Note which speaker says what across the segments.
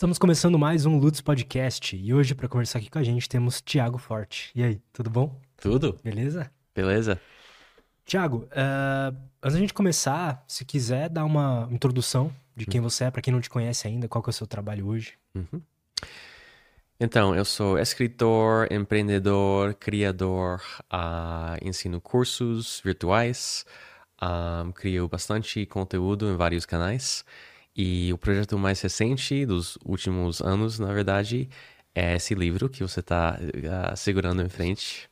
Speaker 1: Estamos começando mais um Lutz Podcast e hoje para conversar aqui com a gente temos Tiago Forte. E aí, tudo bom?
Speaker 2: Tudo?
Speaker 1: Beleza?
Speaker 2: Beleza.
Speaker 1: Tiago, uh, antes da gente começar, se quiser dar uma introdução de quem você é, para quem não te conhece ainda, qual que é o seu trabalho hoje?
Speaker 2: Uhum. Então, eu sou escritor, empreendedor, criador, uh, ensino cursos virtuais, um, crio bastante conteúdo em vários canais. E o projeto mais recente dos últimos anos, na verdade, é esse livro que você está uh, segurando em frente,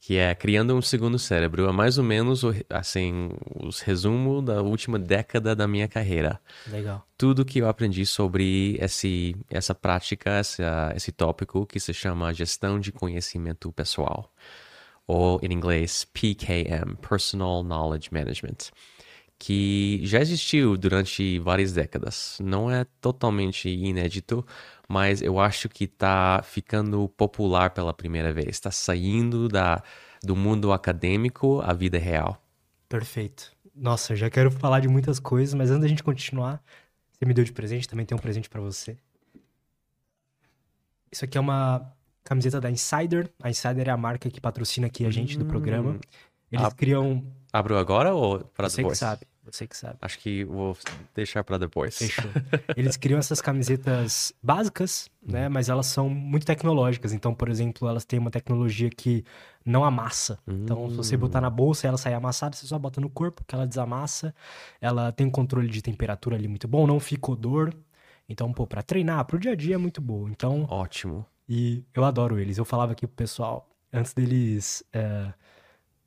Speaker 2: que é Criando um Segundo Cérebro. É mais ou menos, assim, os resumo da última década da minha carreira.
Speaker 1: Legal.
Speaker 2: Tudo que eu aprendi sobre esse, essa prática, essa, esse tópico que se chama gestão de conhecimento pessoal. Ou, em inglês, PKM, Personal Knowledge Management que já existiu durante várias décadas. Não é totalmente inédito, mas eu acho que está ficando popular pela primeira vez. Está saindo da, do mundo acadêmico à vida real.
Speaker 1: Perfeito. Nossa, eu já quero falar de muitas coisas, mas antes da gente continuar, você me deu de presente, também tem um presente para você. Isso aqui é uma camiseta da Insider. A Insider é a marca que patrocina aqui a gente hum, do programa. Eles criam
Speaker 2: Abro agora ou para depois?
Speaker 1: Você que sabe. Você que sabe.
Speaker 2: Acho que vou deixar para depois.
Speaker 1: Fechou. Eles criam essas camisetas básicas, né? Uhum. Mas elas são muito tecnológicas. Então, por exemplo, elas têm uma tecnologia que não amassa. Então, se você botar na bolsa e ela sair amassada, você só bota no corpo, que ela desamassa. Ela tem um controle de temperatura ali muito bom, não fica odor. Então, pô, para treinar, pro dia a dia é muito bom. Então.
Speaker 2: Ótimo.
Speaker 1: E eu adoro eles. Eu falava aqui pro pessoal, antes deles. É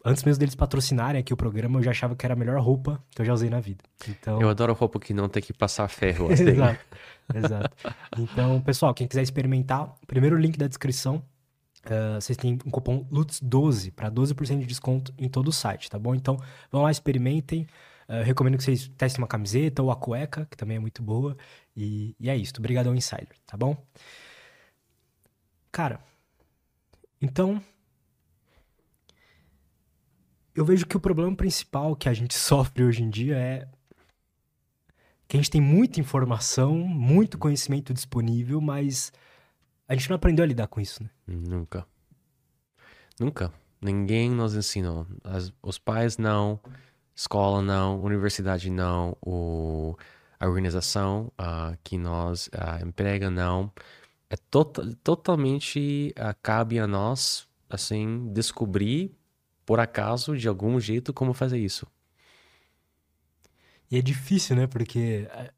Speaker 1: antes mesmo deles patrocinarem aqui o programa, eu já achava que era a melhor roupa que eu já usei na vida. Então...
Speaker 2: Eu adoro roupa que não tem que passar ferro.
Speaker 1: Assim. exato, exato. Então, pessoal, quem quiser experimentar, primeiro link da descrição, uh, vocês têm um cupom LUTS12 para 12% de desconto em todo o site, tá bom? Então, vão lá, experimentem. Uh, recomendo que vocês testem uma camiseta ou a cueca, que também é muito boa. E, e é isso. Obrigadão, Insider, tá bom? Cara, então eu vejo que o problema principal que a gente sofre hoje em dia é que a gente tem muita informação, muito conhecimento disponível, mas a gente não aprendeu a lidar com isso, né?
Speaker 2: Nunca. Nunca. Ninguém nos ensinou. As, os pais não, escola não, universidade não, o, a organização uh, que nós uh, emprega não. É to totalmente uh, cabe a nós assim descobrir por acaso, de algum jeito, como fazer isso.
Speaker 1: E é difícil, né? Porque, é,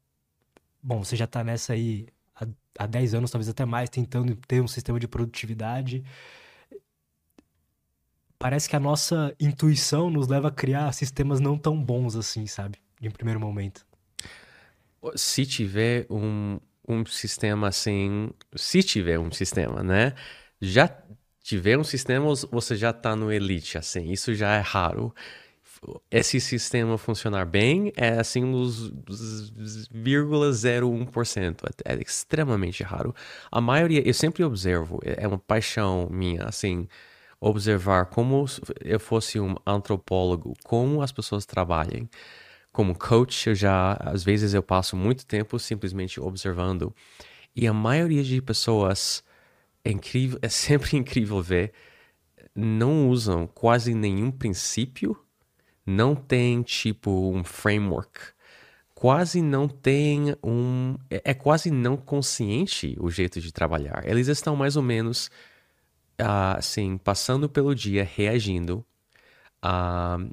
Speaker 1: bom, você já tá nessa aí há, há 10 anos, talvez até mais, tentando ter um sistema de produtividade. Parece que a nossa intuição nos leva a criar sistemas não tão bons assim, sabe? Em primeiro momento.
Speaker 2: Se tiver um, um sistema assim, se tiver um sistema, né? Já tiver um sistema, você já está no elite, assim, isso já é raro. Esse sistema funcionar bem é assim nos 0,01%, é, é extremamente raro. A maioria, eu sempre observo, é, é uma paixão minha, assim, observar como eu fosse um antropólogo, como as pessoas trabalham. Como coach, eu já, às vezes eu passo muito tempo simplesmente observando. E a maioria de pessoas é incrível, é sempre incrível ver. Não usam quase nenhum princípio, não tem tipo um framework, quase não tem um. É, é quase não consciente o jeito de trabalhar. Eles estão mais ou menos uh, assim, passando pelo dia, reagindo, uh,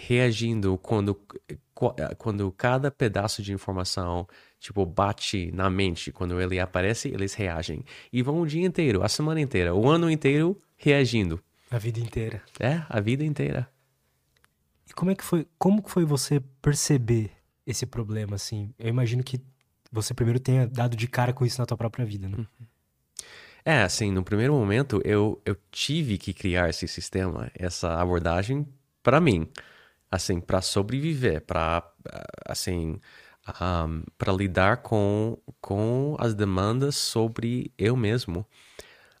Speaker 2: reagindo quando, quando cada pedaço de informação tipo, bate na mente. Quando ele aparece, eles reagem. E vão o dia inteiro, a semana inteira, o ano inteiro reagindo.
Speaker 1: A vida inteira.
Speaker 2: É, a vida inteira.
Speaker 1: E como é que foi, como foi você perceber esse problema, assim? Eu imagino que você primeiro tenha dado de cara com isso na tua própria vida, né? Uhum.
Speaker 2: É, assim, no primeiro momento eu, eu tive que criar esse sistema, essa abordagem para mim, assim, para sobreviver, para assim, um, para lidar com, com as demandas sobre eu mesmo.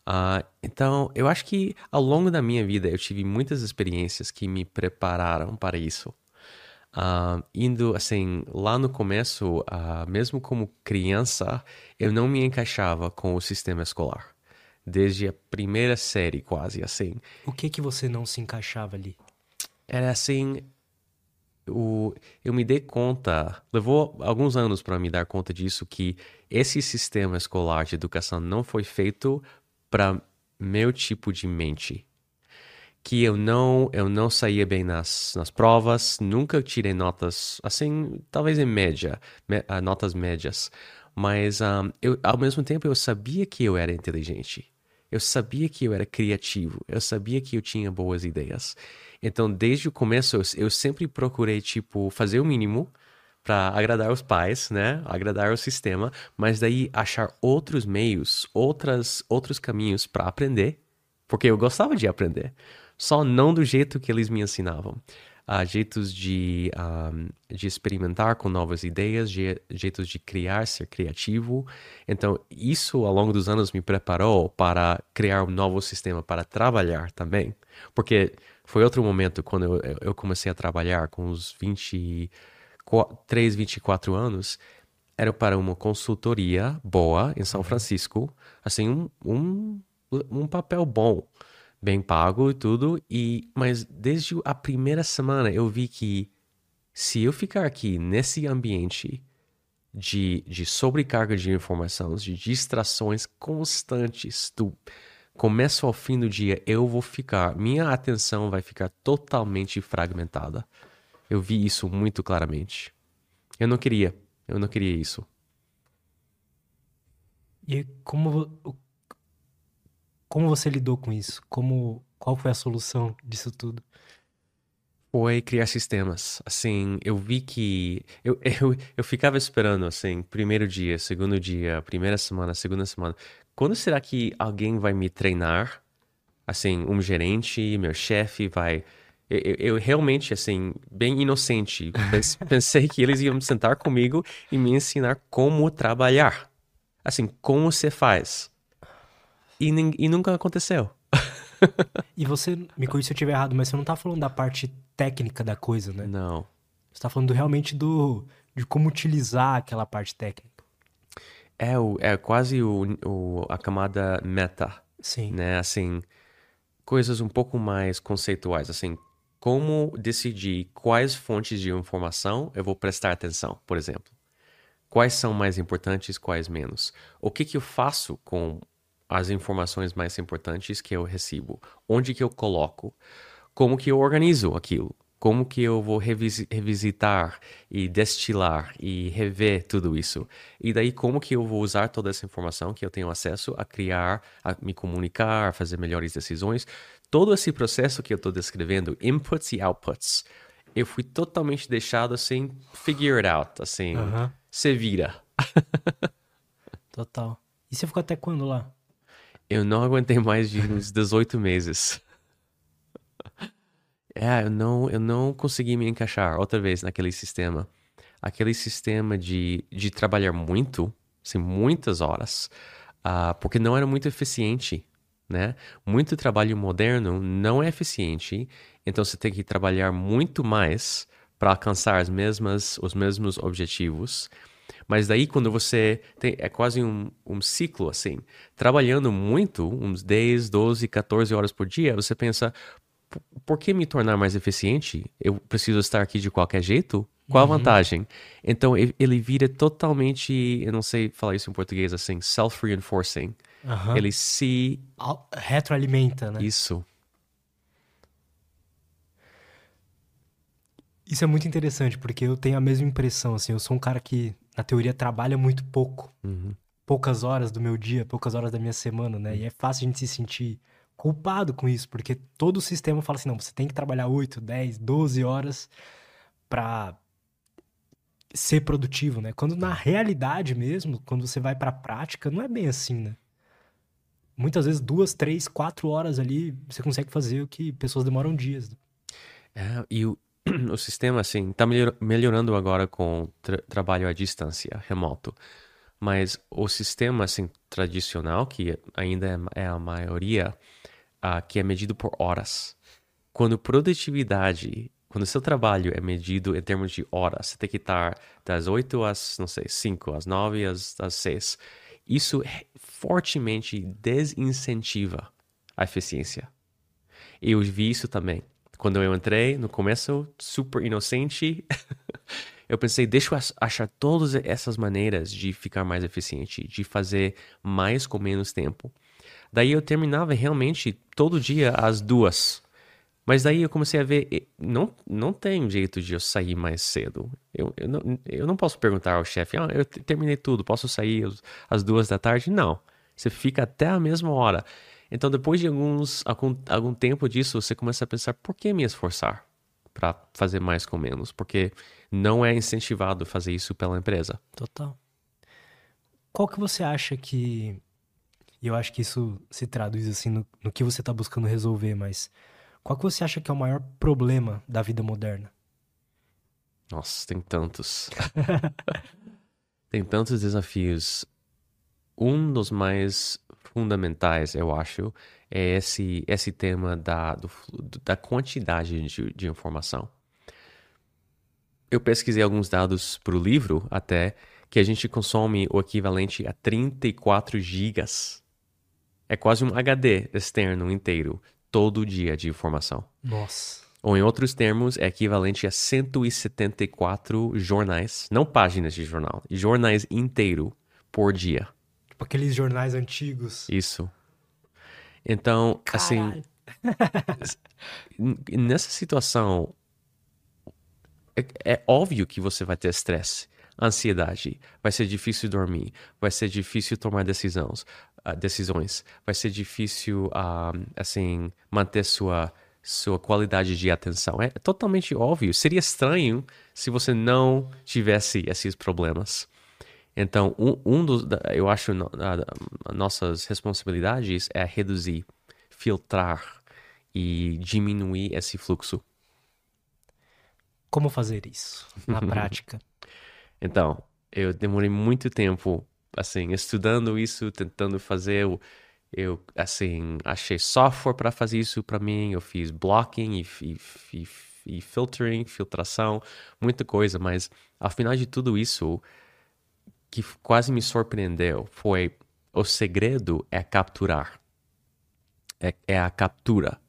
Speaker 2: Uh, então, eu acho que ao longo da minha vida eu tive muitas experiências que me prepararam para isso. Uh, indo assim, lá no começo, uh, mesmo como criança, eu não me encaixava com o sistema escolar. Desde a primeira série, quase assim.
Speaker 1: O que que você não se encaixava ali?
Speaker 2: Era assim, o, eu me dei conta, levou alguns anos para me dar conta disso, que esse sistema escolar de educação não foi feito para meu tipo de mente. Que eu não eu não saía bem nas, nas provas, nunca tirei notas assim, talvez em média, me, uh, notas médias, mas um, eu, ao mesmo tempo eu sabia que eu era inteligente, eu sabia que eu era criativo, eu sabia que eu tinha boas ideias. Então, desde o começo, eu, eu sempre procurei tipo fazer o mínimo para agradar os pais, né? Agradar o sistema, mas daí achar outros meios, outras outros caminhos para aprender, porque eu gostava de aprender só não do jeito que eles me ensinavam. Uh, jeitos de, um, de experimentar com novas ideias, je jeitos de criar, ser criativo. Então, isso ao longo dos anos me preparou para criar um novo sistema para trabalhar também. Porque foi outro momento quando eu, eu comecei a trabalhar com os 23, 24 anos. Era para uma consultoria boa em São Francisco, assim, um, um, um papel bom bem pago e tudo, e mas desde a primeira semana eu vi que se eu ficar aqui nesse ambiente de, de sobrecarga de informações, de distrações constantes, do começo ao fim do dia, eu vou ficar, minha atenção vai ficar totalmente fragmentada. Eu vi isso muito claramente. Eu não queria, eu não queria isso.
Speaker 1: E como como você lidou com isso? Como, qual foi a solução disso tudo?
Speaker 2: Foi criar sistemas. Assim, eu vi que. Eu, eu, eu ficava esperando, assim, primeiro dia, segundo dia, primeira semana, segunda semana. Quando será que alguém vai me treinar? Assim, um gerente, meu chefe vai. Eu, eu, realmente, assim, bem inocente, pensei que eles iam sentar comigo e me ensinar como trabalhar. Assim, como você faz e, e nunca aconteceu.
Speaker 1: e você, me corrija se eu estiver errado, mas você não tá falando da parte técnica da coisa, né?
Speaker 2: Não.
Speaker 1: Você tá falando realmente do, de como utilizar aquela parte técnica.
Speaker 2: É, o, é quase o, o, a camada meta.
Speaker 1: Sim.
Speaker 2: Né? Assim, coisas um pouco mais conceituais, assim, como decidir quais fontes de informação eu vou prestar atenção, por exemplo. Quais são mais importantes, quais menos? O que, que eu faço com as informações mais importantes que eu recebo, onde que eu coloco, como que eu organizo aquilo, como que eu vou revis revisitar e destilar e rever tudo isso. E daí como que eu vou usar toda essa informação que eu tenho acesso a criar, a me comunicar, a fazer melhores decisões. Todo esse processo que eu estou descrevendo, inputs e outputs, eu fui totalmente deixado assim, figure it out, assim, você vira.
Speaker 1: Total. E você ficou até quando lá?
Speaker 2: Eu não aguentei mais de uns 18 meses. É, eu não, eu não consegui me encaixar outra vez naquele sistema. Aquele sistema de, de trabalhar muito, assim, muitas horas, uh, porque não era muito eficiente, né? Muito trabalho moderno não é eficiente, então você tem que trabalhar muito mais para alcançar as mesmas, os mesmos objetivos. Mas daí quando você tem, é quase um, um ciclo assim, trabalhando muito, uns 10, 12, 14 horas por dia, você pensa, por que me tornar mais eficiente? Eu preciso estar aqui de qualquer jeito? Qual a uhum. vantagem? Então ele vira totalmente, eu não sei falar isso em português assim, self-reinforcing. Uhum. Ele se
Speaker 1: retroalimenta, né?
Speaker 2: Isso.
Speaker 1: Isso é muito interessante, porque eu tenho a mesma impressão, assim, eu sou um cara que, na teoria, trabalha muito pouco. Uhum. Poucas horas do meu dia, poucas horas da minha semana, né? Uhum. E é fácil a gente se sentir culpado com isso, porque todo o sistema fala assim, não, você tem que trabalhar 8, 10, 12 horas para ser produtivo, né? Quando na realidade mesmo, quando você vai para a prática, não é bem assim, né? Muitas vezes duas, três, quatro horas ali, você consegue fazer o que pessoas demoram dias.
Speaker 2: É, e o, o sistema, assim, melhor, melhorando agora com tra trabalho à distância, remoto. Mas o sistema, assim, tradicional, que ainda é, é a maioria, uh, que é medido por horas. Quando produtividade quando seu trabalho é medido em termos de horas, você tem que estar das 8 às, não sei, 5, às 9, às, às 6. Isso fortemente desincentiva a eficiência. Eu vi isso também. Quando eu entrei, no começo, super inocente, eu pensei, deixa eu achar todas essas maneiras de ficar mais eficiente, de fazer mais com menos tempo. Daí eu terminava realmente todo dia às duas. Mas daí eu comecei a ver, não, não tem jeito de eu sair mais cedo. Eu, eu, não, eu não posso perguntar ao chefe, ah, eu terminei tudo, posso sair às duas da tarde? Não. Você fica até a mesma hora. Então, depois de alguns, algum, algum tempo disso, você começa a pensar, por que me esforçar para fazer mais com menos? Porque não é incentivado fazer isso pela empresa.
Speaker 1: Total. Qual que você acha que... E eu acho que isso se traduz assim no, no que você está buscando resolver, mas qual que você acha que é o maior problema da vida moderna?
Speaker 2: Nossa, tem tantos. tem tantos desafios. Um dos mais fundamentais, eu acho, é esse, esse tema da, do, da quantidade de, de informação. Eu pesquisei alguns dados para o livro, até, que a gente consome o equivalente a 34 gigas. É quase um HD externo inteiro todo dia de informação.
Speaker 1: Nossa.
Speaker 2: Ou, em outros termos, é equivalente a 174 jornais, não páginas de jornal, jornais inteiro por dia.
Speaker 1: Tipo aqueles jornais antigos.
Speaker 2: Isso. Então, assim, Caralho. assim. nessa situação, é, é óbvio que você vai ter estresse ansiedade, vai ser difícil dormir, vai ser difícil tomar decisões, uh, decisões, vai ser difícil, uh, assim, manter sua sua qualidade de atenção. É totalmente óbvio. Seria estranho se você não tivesse esses problemas. Então, um, um dos, eu acho, nossas responsabilidades é reduzir, filtrar e diminuir esse fluxo.
Speaker 1: Como fazer isso na prática?
Speaker 2: Então, eu demorei muito tempo, assim, estudando isso, tentando fazer. Eu, eu assim, achei software para fazer isso para mim. Eu fiz blocking e, e, e, e filtering, filtração, muita coisa. Mas, ao final de tudo isso, que quase me surpreendeu foi o segredo é capturar. É, é a captura.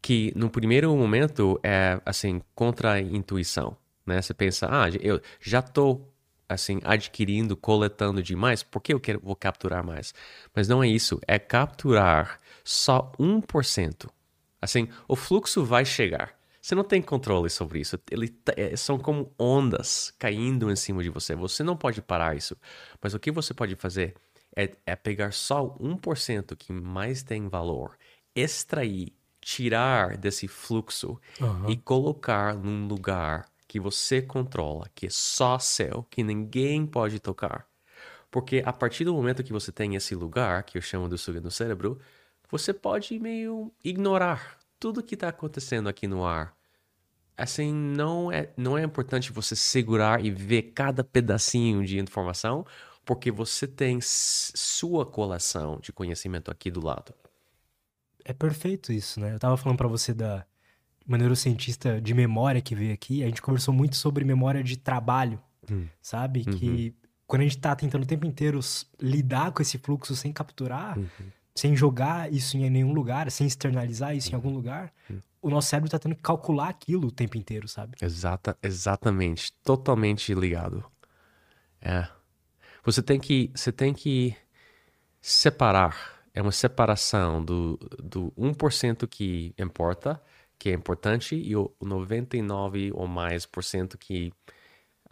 Speaker 2: Que no primeiro momento é assim, contra a intuição né? Você pensa, ah, eu já estou assim adquirindo, coletando demais, por que eu quero, vou capturar mais? Mas não é isso, é capturar só 1%. Assim, o fluxo vai chegar. Você não tem controle sobre isso. Ele tá, é, são como ondas caindo em cima de você. Você não pode parar isso. Mas o que você pode fazer é, é pegar só 1% que mais tem valor, extrair, tirar desse fluxo uhum. e colocar num lugar que você controla, que é só seu, que ninguém pode tocar. Porque a partir do momento que você tem esse lugar, que eu chamo do suga no cérebro, você pode meio ignorar tudo que está acontecendo aqui no ar. Assim, não é, não é importante você segurar e ver cada pedacinho de informação, porque você tem sua coleção de conhecimento aqui do lado.
Speaker 1: É perfeito isso, né? Eu tava falando para você da, uma neurocientista de memória que veio aqui, a gente conversou muito sobre memória de trabalho, hum. sabe? Uhum. Que quando a gente tá tentando o tempo inteiro lidar com esse fluxo sem capturar, uhum. sem jogar isso em nenhum lugar, sem externalizar isso uhum. em algum lugar, uhum. o nosso cérebro tá tendo que calcular aquilo o tempo inteiro, sabe?
Speaker 2: Exata, exatamente. Totalmente ligado. É. Você tem que, você tem que separar. É uma separação do, do 1% que importa que é importante e o 99 ou mais por cento que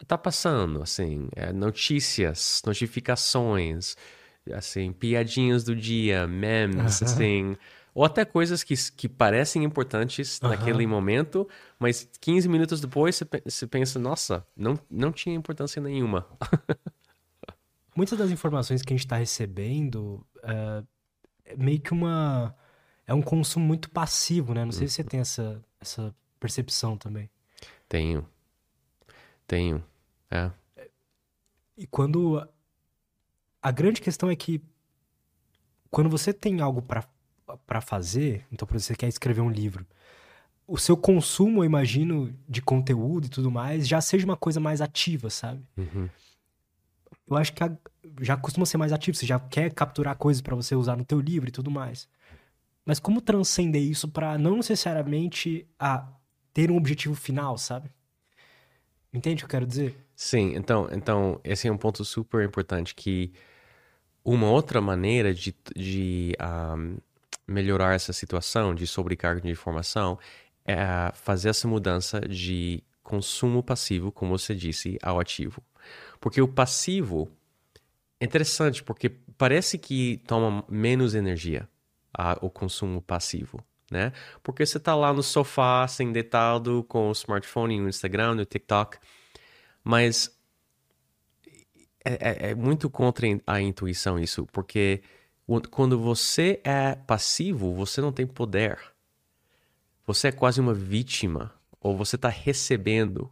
Speaker 2: tá passando, assim, é, notícias, notificações, assim, piadinhas do dia, memes, assim, ou até coisas que, que parecem importantes naquele momento, mas 15 minutos depois você, pensa, nossa, não, não tinha importância nenhuma.
Speaker 1: Muitas das informações que a gente está recebendo uh, é meio que uma é um consumo muito passivo, né? Não sei se você tem essa, essa percepção também.
Speaker 2: Tenho. Tenho. É.
Speaker 1: E quando. A, a grande questão é que quando você tem algo para fazer, então, por exemplo, você quer escrever um livro, o seu consumo, eu imagino, de conteúdo e tudo mais, já seja uma coisa mais ativa, sabe?
Speaker 2: Uhum.
Speaker 1: Eu acho que a, já costuma ser mais ativo, você já quer capturar coisas para você usar no teu livro e tudo mais. Mas como transcender isso para não necessariamente a ter um objetivo final, sabe? Entende o que eu quero dizer?
Speaker 2: Sim, então, então esse é um ponto super importante que uma outra maneira de, de um, melhorar essa situação de sobrecarga de informação é fazer essa mudança de consumo passivo, como você disse, ao ativo. Porque o passivo é interessante, porque parece que toma menos energia a, o consumo passivo, né? Porque você está lá no sofá, sem deitado, com o smartphone, no Instagram, no TikTok, mas é, é, é muito contra a intuição isso, porque quando você é passivo, você não tem poder. Você é quase uma vítima, ou você está recebendo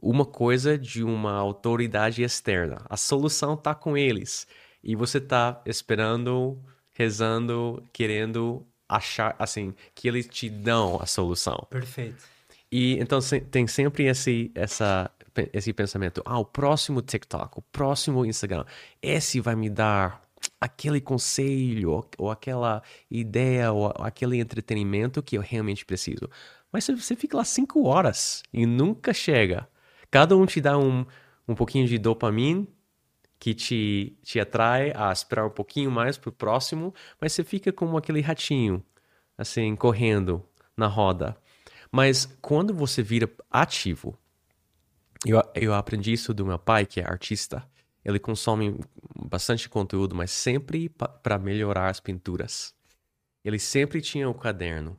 Speaker 2: uma coisa de uma autoridade externa. A solução está com eles. E você está esperando, rezando, querendo achar, assim, que eles te dão a solução.
Speaker 1: Perfeito.
Speaker 2: E então tem sempre esse, essa, esse pensamento: ah, o próximo TikTok, o próximo Instagram, esse vai me dar aquele conselho, ou, ou aquela ideia, ou aquele entretenimento que eu realmente preciso. Mas você fica lá cinco horas e nunca chega. Cada um te dá um, um pouquinho de dopamina que te, te atrai a esperar um pouquinho mais pro próximo, mas você fica como aquele ratinho, assim, correndo na roda. Mas quando você vira ativo, eu, eu aprendi isso do meu pai, que é artista. Ele consome bastante conteúdo, mas sempre para melhorar as pinturas. Ele sempre tinha o caderno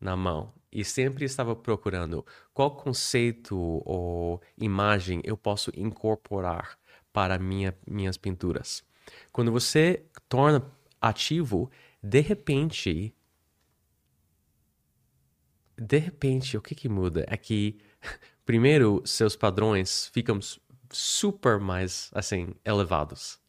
Speaker 2: na mão e sempre estava procurando qual conceito ou imagem eu posso incorporar para minha, minhas pinturas. Quando você torna ativo, de repente, de repente, o que que muda? É que, primeiro, seus padrões ficam super mais, assim, elevados,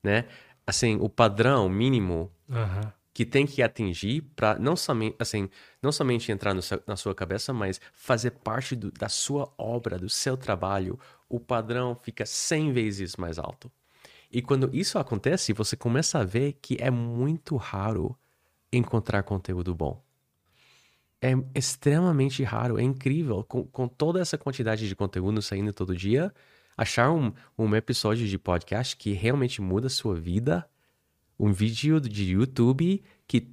Speaker 2: né? Assim, o padrão mínimo
Speaker 1: uhum
Speaker 2: que tem que atingir para não somente assim não somente entrar seu, na sua cabeça mas fazer parte do, da sua obra do seu trabalho o padrão fica 100 vezes mais alto e quando isso acontece você começa a ver que é muito raro encontrar conteúdo bom é extremamente raro é incrível com, com toda essa quantidade de conteúdo saindo todo dia achar um, um episódio de podcast que realmente muda a sua vida um vídeo de YouTube que,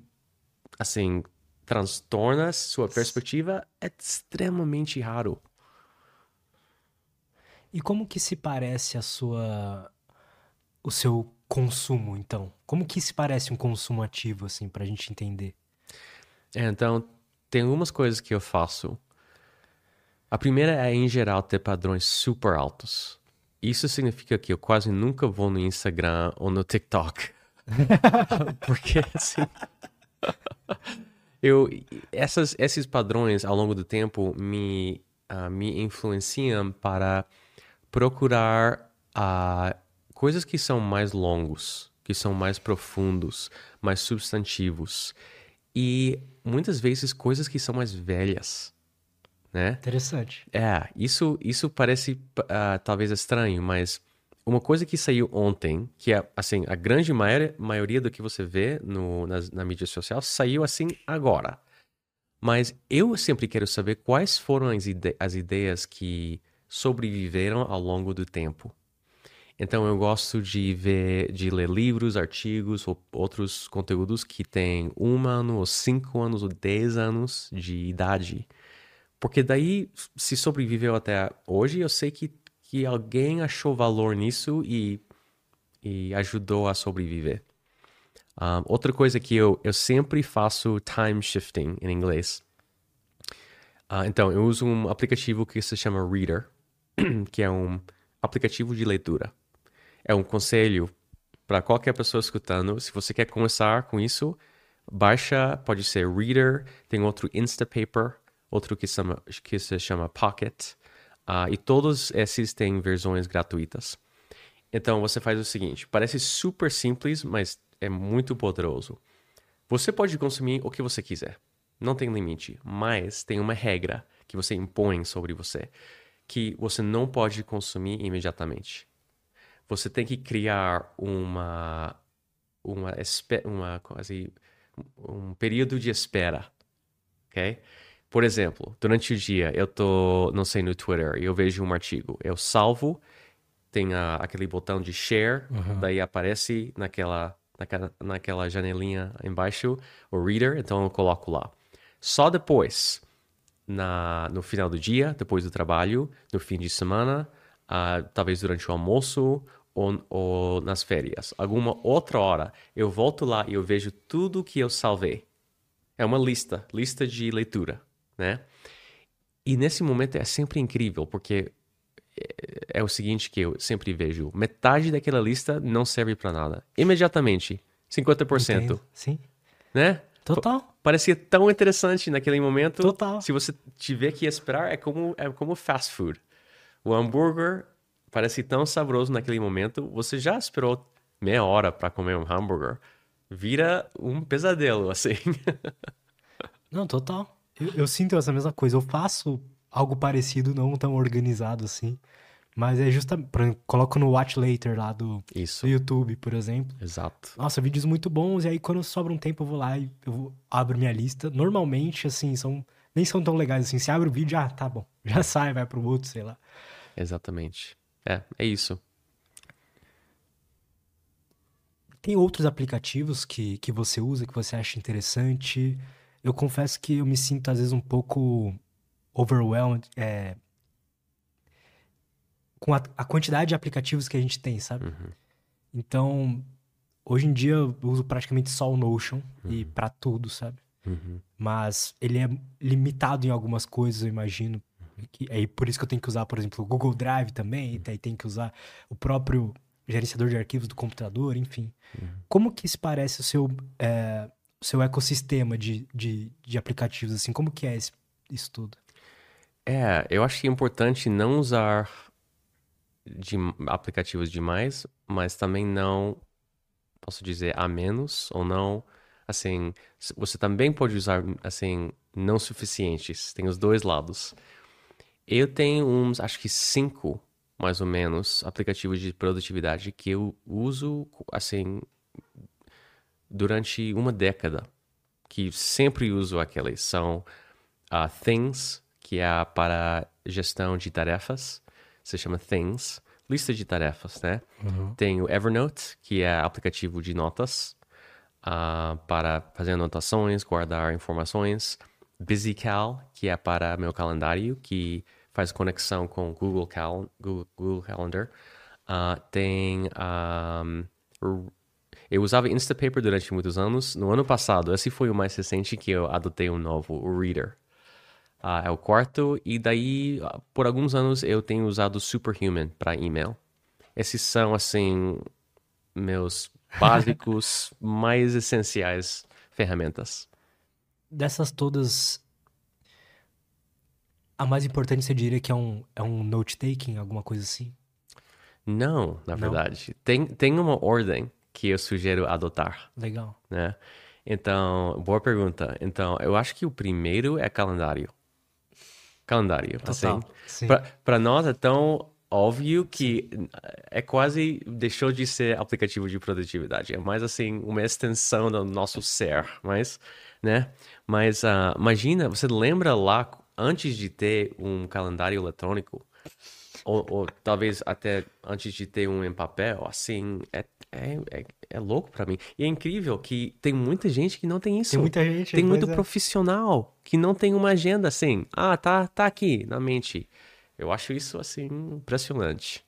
Speaker 2: assim, transtorna sua perspectiva é extremamente raro.
Speaker 1: E como que se parece a sua o seu consumo, então? Como que se parece um consumo ativo assim pra gente entender?
Speaker 2: É, então, tem algumas coisas que eu faço. A primeira é em geral ter padrões super altos. Isso significa que eu quase nunca vou no Instagram ou no TikTok Porque assim. eu, essas, esses padrões ao longo do tempo me, uh, me influenciam para procurar uh, coisas que são mais longos, que são mais profundos, mais substantivos. E muitas vezes coisas que são mais velhas. Né?
Speaker 1: Interessante.
Speaker 2: É, isso, isso parece uh, talvez estranho, mas uma coisa que saiu ontem, que é, assim, a grande maioria, maioria do que você vê no, na, na mídia social saiu assim agora. Mas eu sempre quero saber quais foram as, ide as ideias que sobreviveram ao longo do tempo. Então eu gosto de ver, de ler livros, artigos ou outros conteúdos que têm um ano, ou cinco anos, ou dez anos de idade. Porque daí, se sobreviveu até hoje, eu sei que que alguém achou valor nisso e, e ajudou a sobreviver. Um, outra coisa que eu, eu sempre faço time shifting em inglês. Uh, então, eu uso um aplicativo que se chama Reader, que é um aplicativo de leitura. É um conselho para qualquer pessoa escutando. Se você quer começar com isso, baixa, pode ser Reader, tem outro Instapaper, outro que, chama, que se chama Pocket. Uh, e todos esses têm versões gratuitas. Então você faz o seguinte: parece super simples, mas é muito poderoso. Você pode consumir o que você quiser. Não tem limite. Mas tem uma regra que você impõe sobre você. Que você não pode consumir imediatamente. Você tem que criar uma... Uma, uma quase um período de espera, ok? Por exemplo, durante o dia eu tô, não sei, no Twitter e eu vejo um artigo, eu salvo, tem a, aquele botão de share, uhum. daí aparece naquela, naquela, naquela janelinha embaixo o reader, então eu coloco lá. Só depois, na, no final do dia, depois do trabalho, no fim de semana, uh, talvez durante o almoço ou, ou nas férias, alguma outra hora, eu volto lá e eu vejo tudo que eu salvei. É uma lista, lista de leitura, né? E nesse momento é sempre incrível, porque é, é o seguinte que eu sempre vejo: metade daquela lista não serve para nada. Imediatamente, 50%. Entendo.
Speaker 1: Sim.
Speaker 2: Né?
Speaker 1: Total.
Speaker 2: Parecia tão interessante naquele momento.
Speaker 1: Total.
Speaker 2: Se você tiver que esperar, é como, é como fast food. O hambúrguer parece tão saboroso naquele momento. Você já esperou meia hora para comer um hambúrguer. Vira um pesadelo, assim.
Speaker 1: Não, total. Eu, eu, sinto essa mesma coisa. Eu faço algo parecido, não tão organizado assim. Mas é justamente. Coloco no Watch Later lá do,
Speaker 2: Isso.
Speaker 1: do YouTube, por exemplo.
Speaker 2: Exato.
Speaker 1: Nossa, vídeos muito bons. E aí, quando sobra um tempo, eu vou lá e eu abro minha lista. Normalmente, assim, são. Nem são tão legais assim. Se abre o vídeo, ah, tá bom. Já sai, vai pro outro, sei lá.
Speaker 2: Exatamente. É, é isso.
Speaker 1: Tem outros aplicativos que, que você usa, que você acha interessante? Eu confesso que eu me sinto, às vezes, um pouco overwhelmed é, com a, a, quantidade de aplicativos que a gente tem, sabe? Uhum. Então, hoje em dia eu uso praticamente só o Notion uhum. e para tudo, sabe? Uhum. Mas ele é limitado em algumas coisas, eu imagino. Que, é por isso que eu tenho que usar, por exemplo, o Google Drive também, e daí tem que usar o próprio gerenciador de arquivos do computador, enfim. Uhum. Como que se parece o seu, é, seu ecossistema de, de, de, aplicativos, assim? Como que é esse, isso tudo?
Speaker 2: É, eu acho que é importante não usar de aplicativos demais, mas também não, posso dizer, a menos, ou não, assim, você também pode usar, assim, não suficientes, tem os dois lados. Eu tenho uns, acho que cinco, mais ou menos, aplicativos de produtividade que eu uso, assim, durante uma década. Que sempre uso aqueles. São uh, Things, que é para gestão de tarefas. Se chama Things. Lista de tarefas, né? Uhum. Tem o Evernote, que é aplicativo de notas. Uh, para fazer anotações, guardar informações. BusyCal, que é para meu calendário, que faz conexão com Google, Cal Google, Google Calendar. Uh, tem. Um, eu usava Instapaper durante muitos anos. No ano passado, esse foi o mais recente que eu adotei um novo, o Reader. Uh, é o quarto. E daí, por alguns anos, eu tenho usado Superhuman para e-mail. Esses são, assim, meus básicos mais essenciais ferramentas.
Speaker 1: Dessas todas, a mais importante você diria que é um, é um note-taking, alguma coisa assim?
Speaker 2: Não, na Não? verdade. Tem, tem uma ordem que eu sugiro adotar.
Speaker 1: Legal.
Speaker 2: Né? Então, boa pergunta. Então, eu acho que o primeiro é calendário. Calendário, Total. assim. Para nós é tão óbvio que é quase deixou de ser aplicativo de produtividade. É mais assim uma extensão do nosso ser, mas, né? Mas uh, imagina, você lembra lá antes de ter um calendário eletrônico, ou, ou, talvez até antes de ter um em papel, assim, é, é, é, é louco para mim. E é incrível que tem muita gente que não tem isso.
Speaker 1: Tem muita gente.
Speaker 2: Tem muito é. profissional que não tem uma agenda assim. Ah, tá, tá aqui na mente. Eu acho isso, assim, impressionante.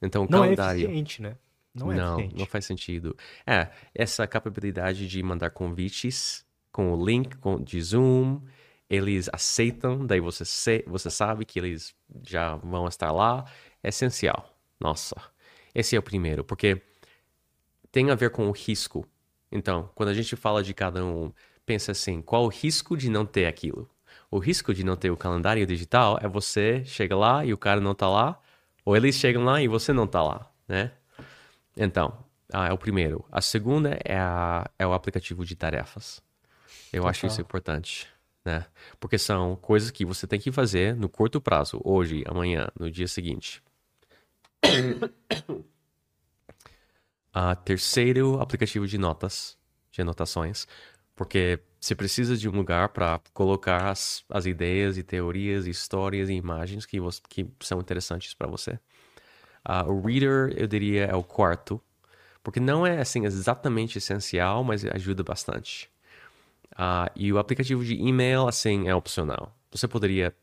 Speaker 2: Então, o
Speaker 1: não
Speaker 2: é calendário...
Speaker 1: é eficiente, né?
Speaker 2: Não é Não, eficiente. não faz sentido. É, essa capacidade de mandar convites com o link de Zoom eles aceitam, daí você, se, você sabe que eles já vão estar lá, é essencial. Nossa, esse é o primeiro, porque tem a ver com o risco. Então, quando a gente fala de cada um, pensa assim: qual o risco de não ter aquilo? O risco de não ter o calendário digital é você chega lá e o cara não tá lá, ou eles chegam lá e você não tá lá, né? Então, ah, é o primeiro. A segunda é, a, é o aplicativo de tarefas. Eu Total. acho isso importante. né? Porque são coisas que você tem que fazer no curto prazo, hoje, amanhã, no dia seguinte. A terceiro aplicativo de notas, de anotações, porque você precisa de um lugar para colocar as, as ideias e teorias, histórias e imagens que, você, que são interessantes para você. Uh, o Reader, eu diria, é o quarto, porque não é assim exatamente essencial, mas ajuda bastante. Uh, e o aplicativo de e-mail, assim, é opcional. Você poderia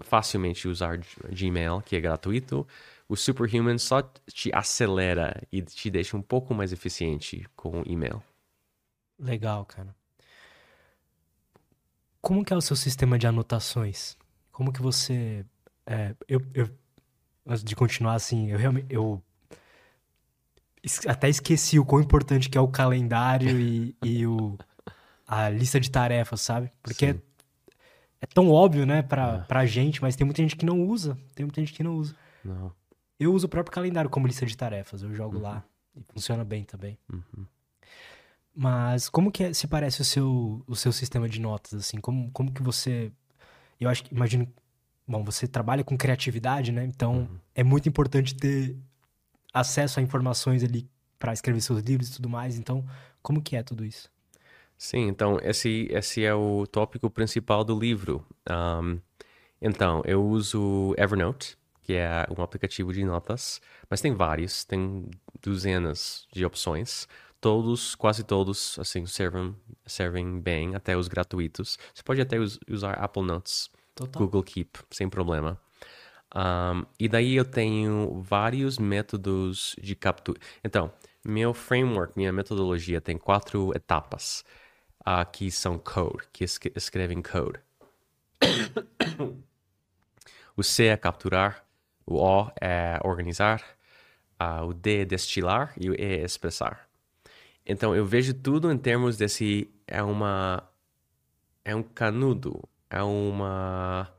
Speaker 2: facilmente usar Gmail, que é gratuito. O Superhuman só te acelera e te deixa um pouco mais eficiente com o e-mail.
Speaker 1: Legal, cara. Como que é o seu sistema de anotações? Como que você... É, eu, eu, antes de continuar assim, eu realmente... Eu até esqueci o quão importante que é o calendário e, e o, a lista de tarefas, sabe? Porque é, é, tão óbvio, né, pra, é. pra gente, mas tem muita gente que não usa. Tem muita gente que não usa.
Speaker 2: Não.
Speaker 1: Eu uso o próprio calendário como lista de tarefas. Eu jogo uhum. lá e funciona bem também.
Speaker 2: Uhum.
Speaker 1: Mas como que é, se parece o seu, o seu sistema de notas, assim? Como, como que você... Eu acho que, imagino... Bom, você trabalha com criatividade, né? Então, uhum. é muito importante ter acesso a informações ali para escrever seus livros e tudo mais. Então, como que é tudo isso?
Speaker 2: Sim, então, esse, esse é o tópico principal do livro. Um, então, eu uso Evernote, que é um aplicativo de notas, mas tem vários, tem dezenas de opções todos, quase todos, assim, servem, servem bem, até os gratuitos. Você pode até us usar Apple Notes, Total. Google Keep, sem problema. Um, e daí eu tenho vários métodos de captura. Então, meu framework, minha metodologia tem quatro etapas. Uh, que são code, que es escrevem code. o C é capturar, o O é organizar, uh, o D é destilar e o E é expressar. Então eu vejo tudo em termos desse é uma é um canudo, é uma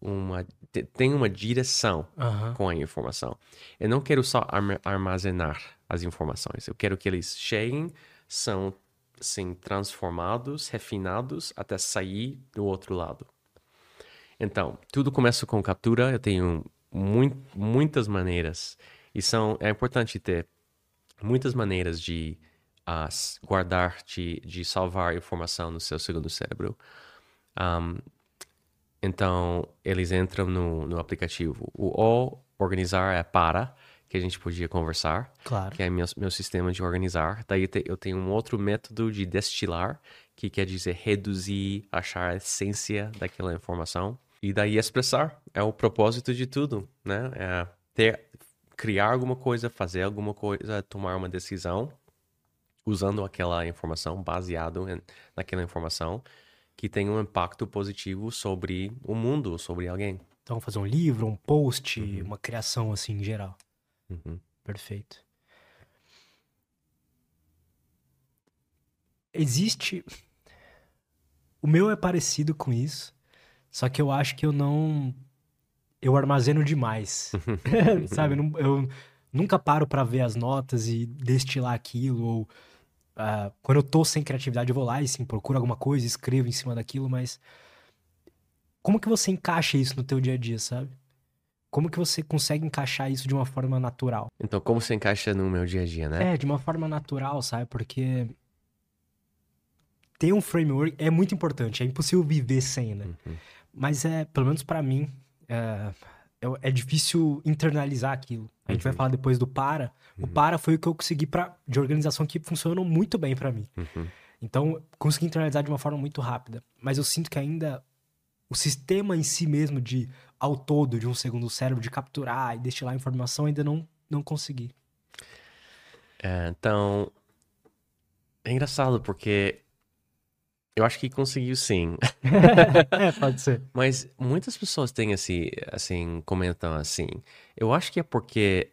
Speaker 2: uma tem uma direção
Speaker 1: uhum.
Speaker 2: com a informação. Eu não quero só armazenar as informações. Eu quero que eles cheguem, são assim, transformados, refinados até sair do outro lado. Então, tudo começa com captura. Eu tenho muito, muitas maneiras e são é importante ter muitas maneiras de uh, guardar, de, de salvar informação no seu segundo cérebro. Um, então, eles entram no, no aplicativo. O O, organizar, é para, que a gente podia conversar.
Speaker 1: Claro.
Speaker 2: Que é meu, meu sistema de organizar. Daí eu tenho um outro método de destilar, que quer dizer reduzir, achar a essência daquela informação. E daí expressar. É o propósito de tudo, né? É ter, criar alguma coisa, fazer alguma coisa, tomar uma decisão usando aquela informação, baseado em, naquela informação, que tem um impacto positivo sobre o mundo, sobre alguém.
Speaker 1: Então, fazer um livro, um post, uhum. uma criação assim em geral.
Speaker 2: Uhum.
Speaker 1: Perfeito. Existe. O meu é parecido com isso, só que eu acho que eu não eu armazeno demais. Sabe? Eu, eu, nunca paro para ver as notas e destilar aquilo. Ou uh, quando eu tô sem criatividade, eu vou lá e sim, procuro alguma coisa, escrevo em cima daquilo, mas. Como que você encaixa isso no teu dia a dia, sabe? Como que você consegue encaixar isso de uma forma natural?
Speaker 2: Então, como você encaixa no meu dia a dia, né?
Speaker 1: É, de uma forma natural, sabe? Porque ter um framework é muito importante. É impossível viver sem, né? Uhum. Mas é, pelo menos para mim, é, é, é, difícil internalizar aquilo. A gente uhum. vai falar depois do para. Uhum. O para foi o que eu consegui pra, de organização que funcionou muito bem para mim.
Speaker 2: Uhum.
Speaker 1: Então, consegui internalizar de uma forma muito rápida. Mas eu sinto que ainda o sistema em si mesmo de ao todo de um segundo cérebro de capturar e destilar informação ainda não não consegui.
Speaker 2: É, então é engraçado porque eu acho que conseguiu sim.
Speaker 1: é, pode ser.
Speaker 2: Mas muitas pessoas têm assim, assim, comentam assim. Eu acho que é porque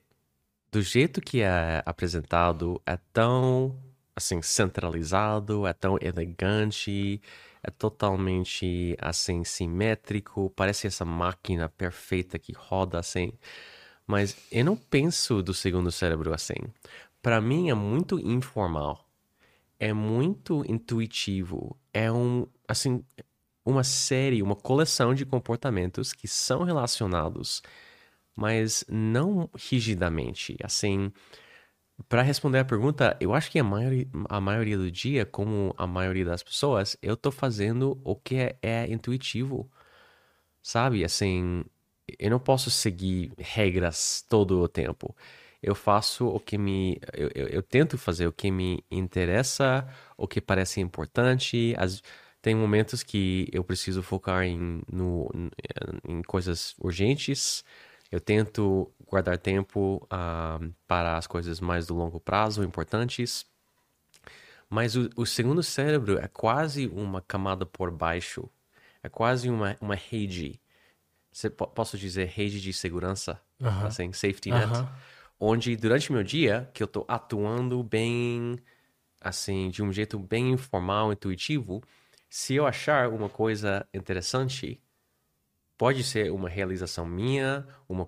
Speaker 2: do jeito que é apresentado é tão assim centralizado, é tão elegante, é totalmente assim simétrico, parece essa máquina perfeita que roda assim. Mas eu não penso do segundo cérebro assim. Para mim é muito informal é muito intuitivo. É um, assim, uma série, uma coleção de comportamentos que são relacionados, mas não rigidamente. Assim, para responder a pergunta, eu acho que a maioria, a maioria do dia, como a maioria das pessoas, eu tô fazendo o que é, é intuitivo. Sabe? Assim, eu não posso seguir regras todo o tempo. Eu faço o que me. Eu, eu, eu tento fazer o que me interessa, o que parece importante. As, tem momentos que eu preciso focar em, no, em coisas urgentes. Eu tento guardar tempo uh, para as coisas mais do longo prazo, importantes. Mas o, o, segundo cérebro é quase uma camada por baixo. É quase uma, uma rede. posso dizer rede de segurança? Uh -huh. Assim, safety net. Uh -huh. Onde durante meu dia, que eu estou atuando bem, assim, de um jeito bem informal, intuitivo, se eu achar uma coisa interessante, pode ser uma realização minha, uma,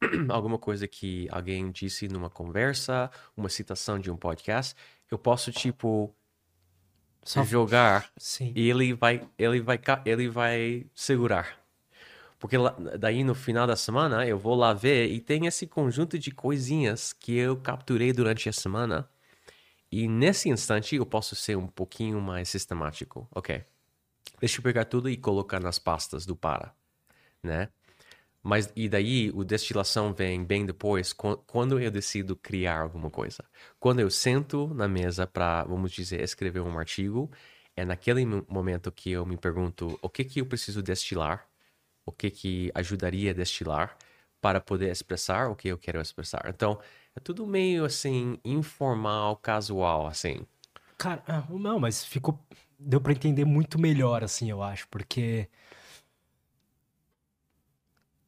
Speaker 2: alguma coisa que alguém disse numa conversa, uma citação de um podcast, eu posso tipo Só... jogar
Speaker 1: Sim.
Speaker 2: e ele vai ele vai ele vai segurar. Porque daí no final da semana eu vou lá ver e tem esse conjunto de coisinhas que eu capturei durante a semana e nesse instante eu posso ser um pouquinho mais sistemático. Ok. Deixa eu pegar tudo e colocar nas pastas do para, né? Mas e daí o destilação vem bem depois, quando eu decido criar alguma coisa. Quando eu sento na mesa para, vamos dizer, escrever um artigo, é naquele momento que eu me pergunto o que que eu preciso destilar, o que que ajudaria a destilar para poder expressar o que eu quero expressar. Então, é tudo meio assim, informal, casual, assim.
Speaker 1: Cara, ah, não, mas ficou. Deu para entender muito melhor, assim, eu acho, porque.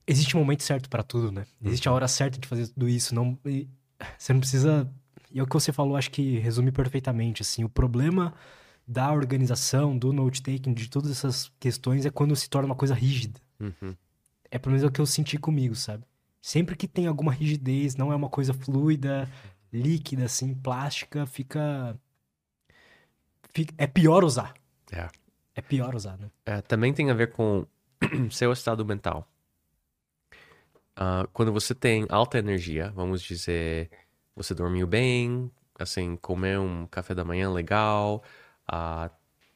Speaker 1: Existe um momento certo para tudo, né? Existe a uhum. hora certa de fazer tudo isso. Não, e, você não precisa. E é o que você falou, acho que resume perfeitamente, assim. O problema da organização, do note-taking, de todas essas questões é quando se torna uma coisa rígida.
Speaker 2: Uhum.
Speaker 1: É pelo menos o que eu senti comigo, sabe? Sempre que tem alguma rigidez, não é uma coisa fluida, líquida, assim, plástica, fica. fica... É pior usar.
Speaker 2: É.
Speaker 1: É pior usar, né?
Speaker 2: É, também tem a ver com seu estado mental. Uh, quando você tem alta energia, vamos dizer, você dormiu bem, assim, comeu um café da manhã legal, uh,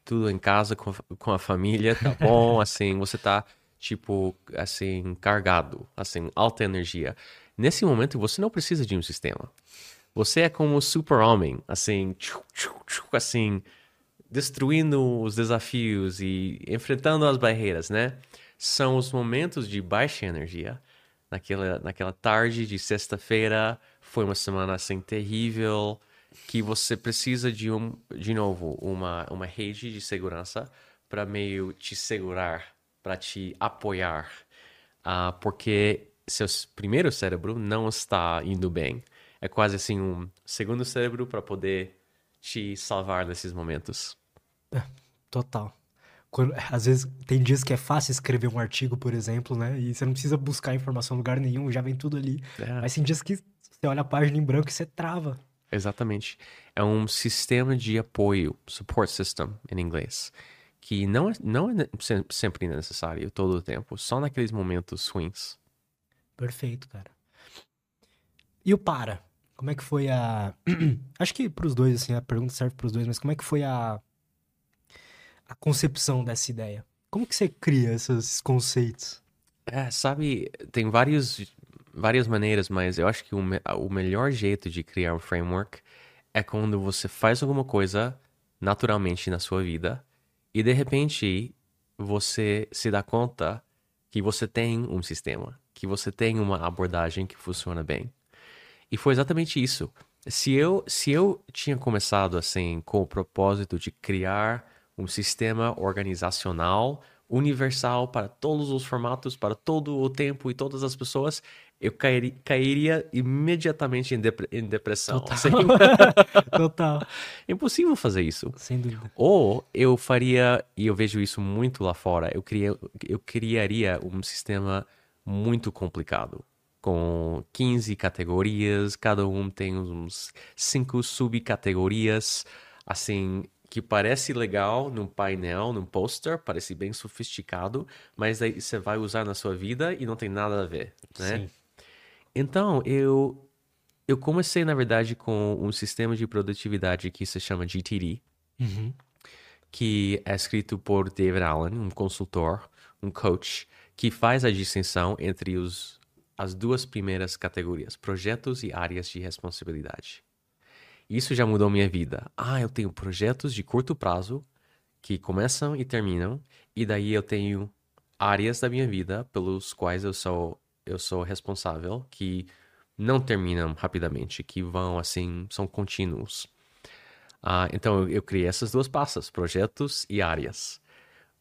Speaker 2: tudo em casa com, com a família, tá bom, assim, você tá tipo, assim, cargado, assim, alta energia. Nesse momento, você não precisa de um sistema. Você é como o super-homem, assim, tchu, tchu, tchu, assim, destruindo os desafios e enfrentando as barreiras, né? São os momentos de baixa energia. Naquela, naquela tarde de sexta-feira, foi uma semana, assim, terrível, que você precisa de, um, de novo, uma, uma rede de segurança para meio te segurar para te apoiar, uh, porque seu primeiro cérebro não está indo bem. É quase assim um segundo cérebro para poder te salvar nesses momentos.
Speaker 1: É, total. Quando, às vezes tem dias que é fácil escrever um artigo, por exemplo, né? E você não precisa buscar informação em lugar nenhum, já vem tudo ali. É. Mas tem dias que você olha a página em branco e você trava.
Speaker 2: Exatamente. É um sistema de apoio, support system em inglês que não é, não é sempre necessário todo o tempo, só naqueles momentos ruins.
Speaker 1: Perfeito, cara. E o para? Como é que foi a. Acho que pros dois, assim, a pergunta serve pros dois, mas como é que foi a. a concepção dessa ideia? Como que você cria esses conceitos?
Speaker 2: É, sabe, tem vários, várias maneiras, mas eu acho que o, me... o melhor jeito de criar um framework é quando você faz alguma coisa naturalmente na sua vida e de repente você se dá conta que você tem um sistema, que você tem uma abordagem que funciona bem. E foi exatamente isso. Se eu, se eu tinha começado assim com o propósito de criar um sistema organizacional universal para todos os formatos, para todo o tempo e todas as pessoas, eu cairia, cairia imediatamente em, dep em depressão.
Speaker 1: Total. Assim. Total.
Speaker 2: É impossível fazer isso.
Speaker 1: Sem dúvida.
Speaker 2: Ou eu faria, e eu vejo isso muito lá fora, eu, cria, eu criaria um sistema muito complicado. Com 15 categorias, cada um tem uns 5 subcategorias. assim, que parece legal num painel, num poster, parece bem sofisticado, mas aí você vai usar na sua vida e não tem nada a ver, né? Sim. Então, eu eu comecei, na verdade, com um sistema de produtividade que se chama GTD, uhum. que é escrito por David Allen, um consultor, um coach, que faz a distinção entre os, as duas primeiras categorias, projetos e áreas de responsabilidade. Isso já mudou minha vida. Ah, eu tenho projetos de curto prazo que começam e terminam, e daí eu tenho áreas da minha vida pelos quais eu sou eu sou responsável que não terminam rapidamente, que vão assim, são contínuos. Ah, então eu, eu criei essas duas pastas, projetos e áreas.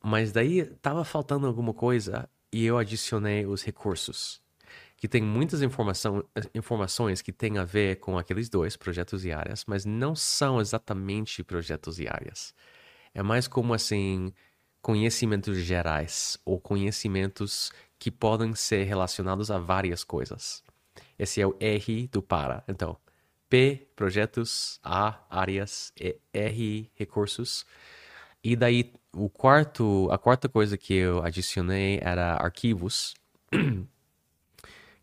Speaker 2: Mas daí estava faltando alguma coisa e eu adicionei os recursos que tem muitas informação, informações que têm a ver com aqueles dois projetos e áreas, mas não são exatamente projetos e áreas. É mais como assim conhecimentos gerais ou conhecimentos que podem ser relacionados a várias coisas. Esse é o R do para. Então, P projetos, A áreas, R recursos. E daí o quarto, a quarta coisa que eu adicionei era arquivos.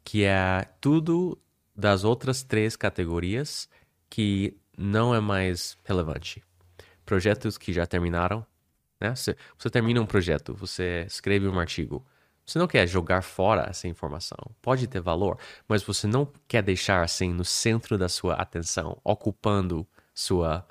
Speaker 2: que é tudo das outras três categorias que não é mais relevante. Projetos que já terminaram, né? Você, você termina um projeto, você escreve um artigo. Você não quer jogar fora essa informação. Pode ter valor, mas você não quer deixar assim no centro da sua atenção, ocupando sua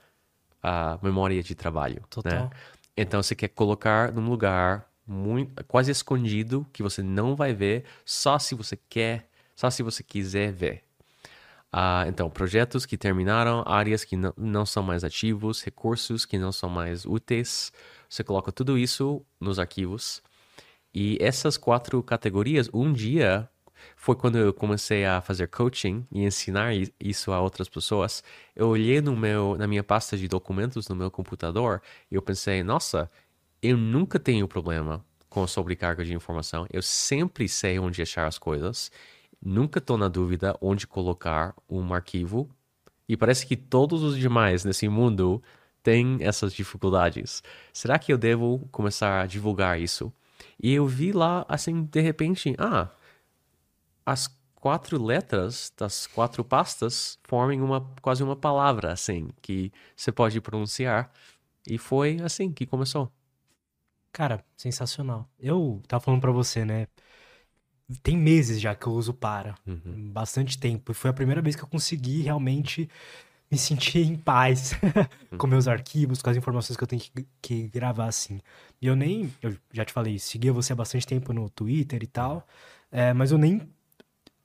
Speaker 2: uh, memória de trabalho. Né? Total. Né? Então você quer colocar num lugar muito, quase escondido, que você não vai ver, só se você quer, só se você quiser ver. Ah, então, projetos que terminaram, áreas que não, não são mais ativos, recursos que não são mais úteis. Você coloca tudo isso nos arquivos. E essas quatro categorias, um dia foi quando eu comecei a fazer coaching e ensinar isso a outras pessoas. Eu olhei no meu, na minha pasta de documentos no meu computador e eu pensei, nossa, eu nunca tenho problema com sobrecarga de informação. Eu sempre sei onde achar as coisas. Nunca estou na dúvida onde colocar um arquivo. E parece que todos os demais nesse mundo têm essas dificuldades. Será que eu devo começar a divulgar isso? E eu vi lá, assim, de repente, ah, as quatro letras das quatro pastas formem uma quase uma palavra, assim, que você pode pronunciar. E foi assim que começou.
Speaker 1: Cara, sensacional. Eu tava falando para você, né? Tem meses já que eu uso para. Uhum. Bastante tempo. E foi a primeira vez que eu consegui realmente me sentir em paz uhum. com meus arquivos, com as informações que eu tenho que, que, gravar, assim. E eu nem, eu já te falei, seguia você há bastante tempo no Twitter e tal, é, mas eu nem.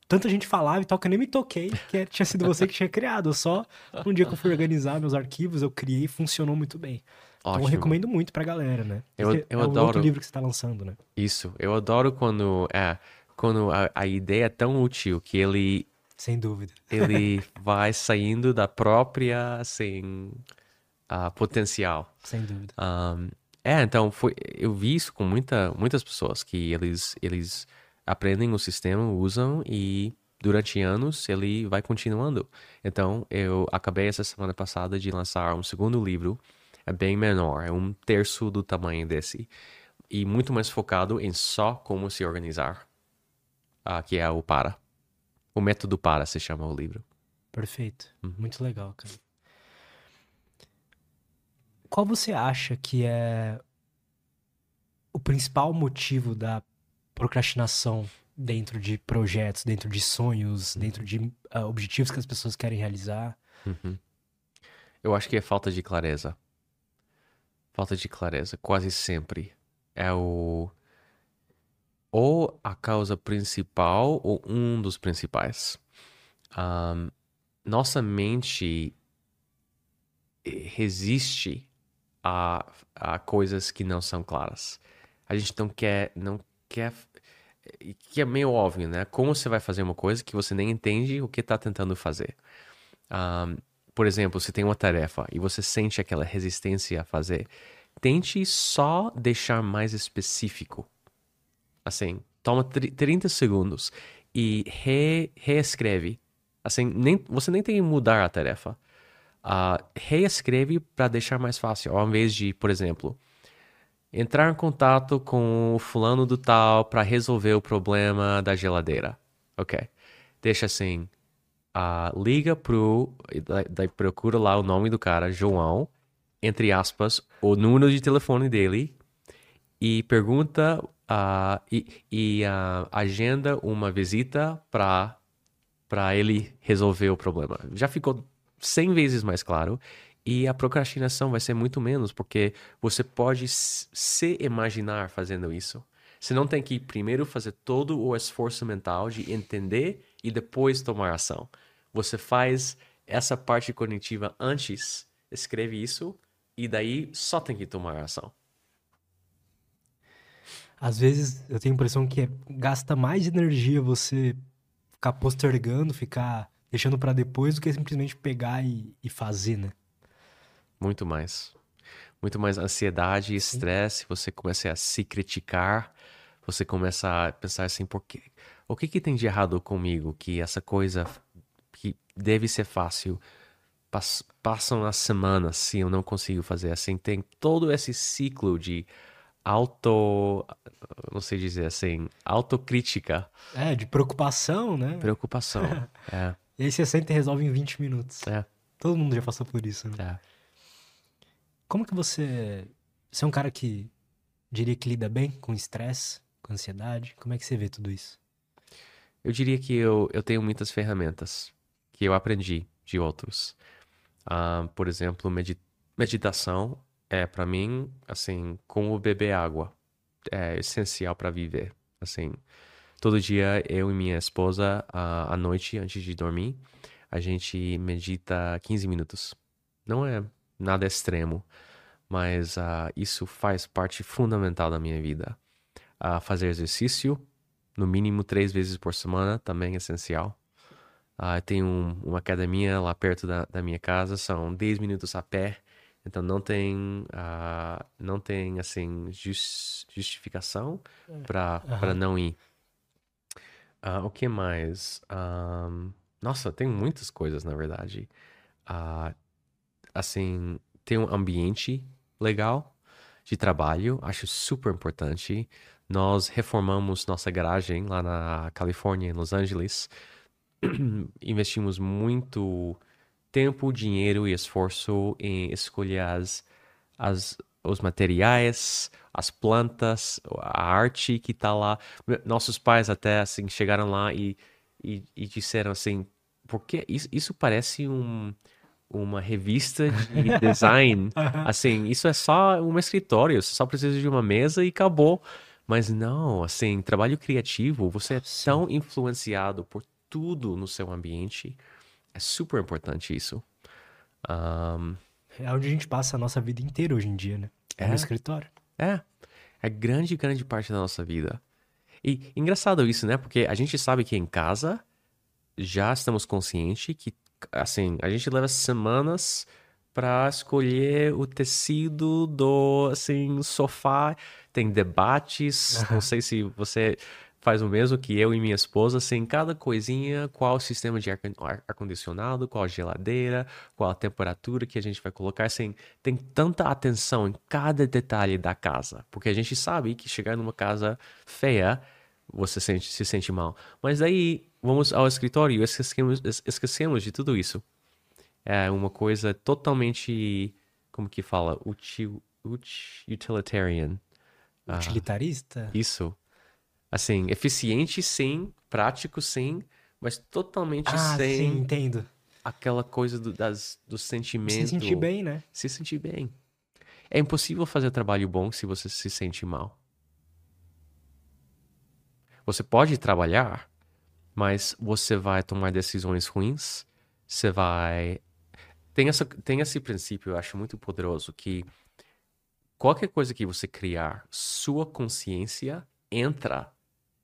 Speaker 1: Tanta gente falava e tal que eu nem me toquei que tinha sido você que tinha criado. Eu só, um dia que eu fui organizar meus arquivos, eu criei e funcionou muito bem. Ótimo. Então eu recomendo muito pra galera, né?
Speaker 2: Eu, eu
Speaker 1: é
Speaker 2: adoro.
Speaker 1: outro livro que você tá lançando, né?
Speaker 2: Isso. Eu adoro quando, é, quando a, a ideia é tão útil que ele.
Speaker 1: Sem dúvida.
Speaker 2: Ele vai saindo da própria, assim, uh, potencial.
Speaker 1: Sem dúvida.
Speaker 2: Um, é, então, foi, eu vi isso com muita, muitas pessoas, que eles, eles aprendem o sistema, usam e durante anos ele vai continuando. Então, eu acabei essa semana passada de lançar um segundo livro é bem menor, é um terço do tamanho desse. E muito mais focado em só como se organizar, uh, que é o para. O método para se chama o livro.
Speaker 1: Perfeito. Uhum. Muito legal, cara. Qual você acha que é o principal motivo da procrastinação dentro de projetos, dentro de sonhos, uhum. dentro de uh, objetivos que as pessoas querem realizar?
Speaker 2: Uhum. Eu acho que é falta de clareza. Falta de clareza, quase sempre. É o. Ou a causa principal ou um dos principais. Um, nossa mente resiste a, a coisas que não são claras. A gente não quer, não quer, que é meio óbvio, né? Como você vai fazer uma coisa que você nem entende o que está tentando fazer? Um, por exemplo, se tem uma tarefa e você sente aquela resistência a fazer, tente só deixar mais específico. Assim, toma 30 segundos e re reescreve. Assim, nem, você nem tem que mudar a tarefa. uh, reescreve para deixar mais fácil. Ao invés de, por exemplo, entrar em contato com o fulano do tal para resolver o problema da geladeira. Ok. Deixa assim. Uh, liga pro. Daí procura lá o nome do cara, João, entre aspas, o número de telefone dele e pergunta uh, e, e uh, agenda uma visita para para ele resolver o problema. Já ficou 100 vezes mais claro e a procrastinação vai ser muito menos, porque você pode se imaginar fazendo isso. Você não tem que primeiro fazer todo o esforço mental de entender e depois tomar ação. Você faz essa parte cognitiva antes, escreve isso e daí só tem que tomar ação.
Speaker 1: Às vezes eu tenho a impressão que é, gasta mais energia você ficar postergando, ficar deixando para depois do que simplesmente pegar e, e fazer, né?
Speaker 2: Muito mais. Muito mais ansiedade e estresse. Você começa a se criticar. Você começa a pensar assim, por quê? O que, que tem de errado comigo? Que essa coisa que deve ser fácil pass passam as semanas se eu não consigo fazer assim. Tem todo esse ciclo de auto. Não sei dizer assim. Autocrítica.
Speaker 1: É, de preocupação, né?
Speaker 2: Preocupação. é.
Speaker 1: E aí você senta e resolve em 20 minutos.
Speaker 2: É.
Speaker 1: Todo mundo já passou por isso, né?
Speaker 2: É.
Speaker 1: Como que você. Você é um cara que diria que lida bem com estresse, com ansiedade? Como é que você vê tudo isso?
Speaker 2: Eu diria que eu, eu tenho muitas ferramentas que eu aprendi de outros. Uh, por exemplo, medit meditação é para mim assim como beber água é essencial para viver. Assim, todo dia eu e minha esposa à noite antes de dormir a gente medita 15 minutos. Não é nada extremo, mas uh, isso faz parte fundamental da minha vida. Uh, fazer exercício, no mínimo três vezes por semana, também é essencial. Uh, tem um, uma academia lá perto da, da, minha casa, são 10 minutos a pé, então não tem, uh, não tem assim, just, justificação para uhum. não ir. Uh, o que mais? Um, nossa, tem muitas coisas, na verdade. Uh, assim, ter um ambiente legal de trabalho, acho super importante. Nós reformamos nossa garagem lá na Califórnia, em Los Angeles. Investimos muito tempo, dinheiro e esforço em escolher as, as, os materiais, as plantas, a arte que está lá. Nossos pais até assim chegaram lá e, e, e disseram assim, porque isso, isso parece um uma revista de design. assim, isso é só um escritório, você só precisa de uma mesa e acabou. Mas não, assim, trabalho criativo, você é tão influenciado por tudo no seu ambiente. É super importante isso. Um,
Speaker 1: é onde a gente passa a nossa vida inteira hoje em dia, né? É, é no escritório.
Speaker 2: É. É grande, grande parte da nossa vida. E engraçado isso, né? Porque a gente sabe que em casa já estamos conscientes que assim, a gente leva semanas para escolher o tecido do assim sofá. Tem debates, não sei se você faz o mesmo que eu e minha esposa, assim, cada coisinha, qual sistema de ar-condicionado, ar qual geladeira, qual a temperatura que a gente vai colocar, assim, tem tanta atenção em cada detalhe da casa, porque a gente sabe que chegar numa casa feia, você sente, se sente mal. Mas daí vamos ao escritório e esquecemos, esquecemos de tudo isso. É uma coisa totalmente, como que fala, util, utilitarian.
Speaker 1: Ah, Utilitarista?
Speaker 2: Ah, isso. Assim, eficiente sim, prático sim, mas totalmente
Speaker 1: ah,
Speaker 2: sem...
Speaker 1: sim, entendo.
Speaker 2: Aquela coisa do, das, do sentimento... Se
Speaker 1: sentir bem, né?
Speaker 2: Se sentir bem. É impossível fazer trabalho bom se você se sente mal. Você pode trabalhar, mas você vai tomar decisões ruins, você vai. Tem, essa, tem esse princípio, eu acho muito poderoso, que qualquer coisa que você criar, sua consciência entra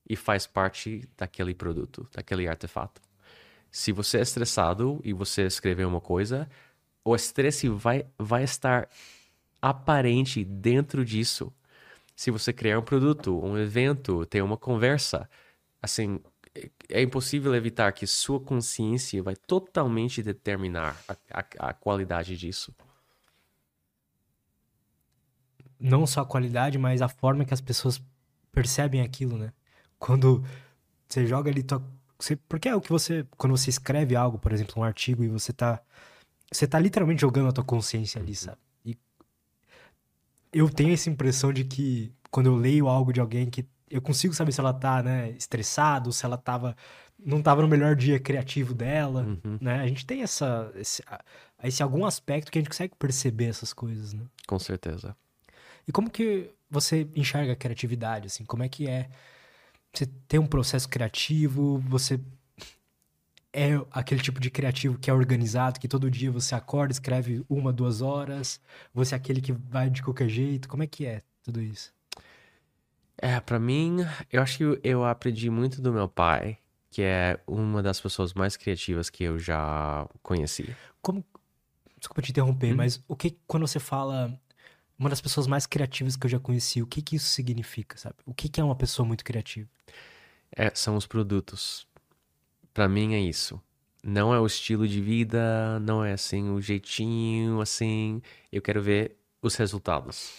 Speaker 2: e faz parte daquele produto, daquele artefato. Se você é estressado e você escrever uma coisa, o estresse vai, vai estar aparente dentro disso. Se você criar um produto, um evento, ter uma conversa, assim, é impossível evitar que sua consciência vai totalmente determinar a, a, a qualidade disso.
Speaker 1: Não só a qualidade, mas a forma que as pessoas percebem aquilo, né? Quando você joga ali tua. Você, porque é o que você. Quando você escreve algo, por exemplo, um artigo, e você tá. Você tá literalmente jogando a tua consciência ali, sabe? E eu tenho essa impressão de que quando eu leio algo de alguém que eu consigo saber se ela tá, né, estressado, se ela tava não tava no melhor dia criativo dela,
Speaker 2: Uhum.
Speaker 1: né? A gente tem essa esse, esse algum aspecto que a gente consegue perceber essas coisas, né?
Speaker 2: Com certeza.
Speaker 1: E como que você enxerga a criatividade, assim? Como é que é? Você tem um processo criativo, você é aquele tipo de criativo que é organizado, que todo dia você acorda, escreve uma, duas horas, você é aquele que vai de qualquer jeito, como é que é tudo isso?
Speaker 2: É, pra mim, eu acho que eu aprendi muito do meu pai, que é uma das pessoas mais criativas que eu já conheci.
Speaker 1: Como... Desculpa te interromper,
Speaker 2: Hum?
Speaker 1: mas o que, quando você fala uma das pessoas mais criativas que eu já conheci, o que que isso significa, sabe? O que que é uma pessoa muito criativa?
Speaker 2: É, são os produtos. Pra mim é isso. Não é o estilo de vida, não é assim o jeitinho, assim. Eu quero ver os resultados.